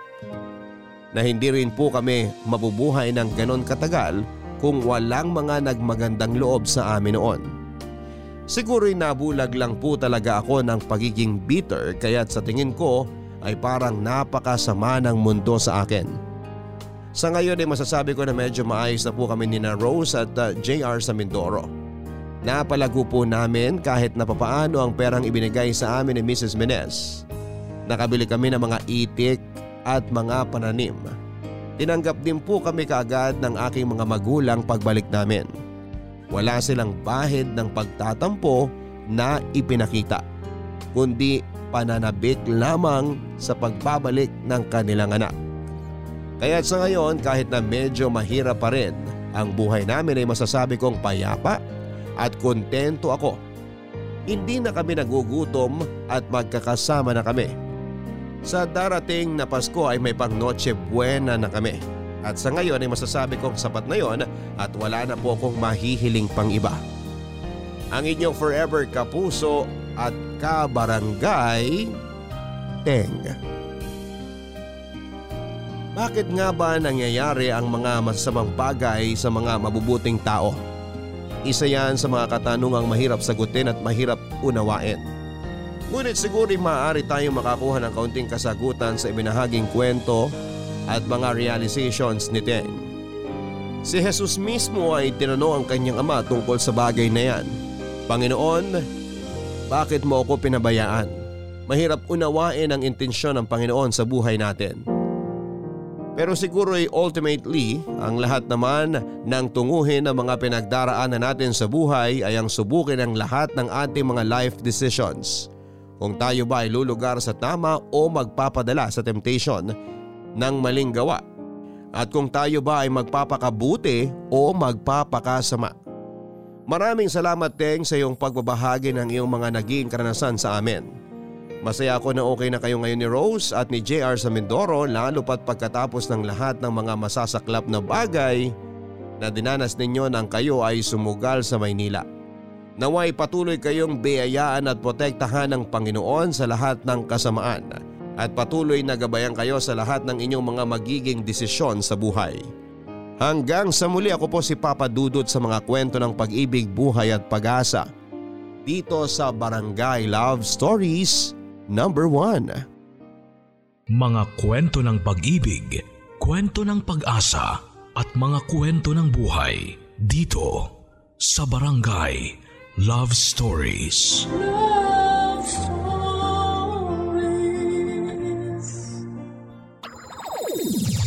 Na hindi rin po kami mabubuhay ng ganon katagal kung walang mga nagmagandang loob sa amin noon. Siguro'y nabulag lang po talaga ako ng pagiging bitter kaya't sa tingin ko ay parang napakasama ng mundo sa akin. Sa ngayon ay masasabi ko na medyo maayos na po kami ni na Rose at uh, JR sa Mindoro. Napalago po namin kahit na papaano ang perang ibinigay sa amin ni Mrs. Menez. Nakabili kami ng mga itik at mga pananim. Tinanggap din po kami kaagad ng aking mga magulang pagbalik namin. Wala silang bahid ng pagtatampo na ipinakita, kundi pananabik lamang sa pagbabalik ng kanilang anak. Kaya sa ngayon kahit na medyo mahirap pa rin, ang buhay namin ay masasabi kong payapa at kontento ako. Hindi na kami nagugutom at magkakasama na kami. Sa darating na Pasko ay may pang Noche Buena na kami. At sa ngayon ay masasabi kong sapat na yon at wala na po akong mahihiling pang iba. Ang inyong forever kapuso at kabarangay, Teng. Bakit nga ba nangyayari ang mga masasamang bagay sa mga mabubuting tao? Isa yan sa mga katanungang mahirap sagutin at mahirap unawain. Ngunit siguro maaari tayong makakuha ng kaunting kasagutan sa ibinahaging kwento at mga realizations ni Teng. Si Jesus mismo ay tinanong ang kanyang ama tungkol sa bagay na yan. Panginoon, bakit mo ako pinabayaan? Mahirap unawain ang intensyon ng Panginoon sa buhay natin. Pero siguro ay ultimately, ang lahat naman ng tunguhin ng mga pinagdaraanan natin sa buhay ay ang subukin ng lahat ng ating mga life decisions. Kung tayo ba ay lulugar sa tama o magpapadala sa temptation ng maling gawa at kung tayo ba ay magpapakabuti o magpapakasama. Maraming salamat Teng sa iyong pagbabahagi ng iyong mga naging karanasan sa amin. Masaya ako na okay na kayo ngayon ni Rose at ni JR sa Mindoro lalo pat pagkatapos ng lahat ng mga masasaklap na bagay na dinanas ninyo nang kayo ay sumugal sa Maynila. Naway patuloy kayong biyayaan at protektahan ng Panginoon sa lahat ng kasamaan at patuloy na gabayan kayo sa lahat ng inyong mga magiging desisyon sa buhay. Hanggang sa muli ako po si Papa Dudut sa mga kwento ng pag-ibig, buhay at pag-asa dito sa Barangay Love Stories number 1. Mga kwento ng pag-ibig, kwento ng pag-asa at mga kwento ng buhay dito sa Barangay Love Stories. Love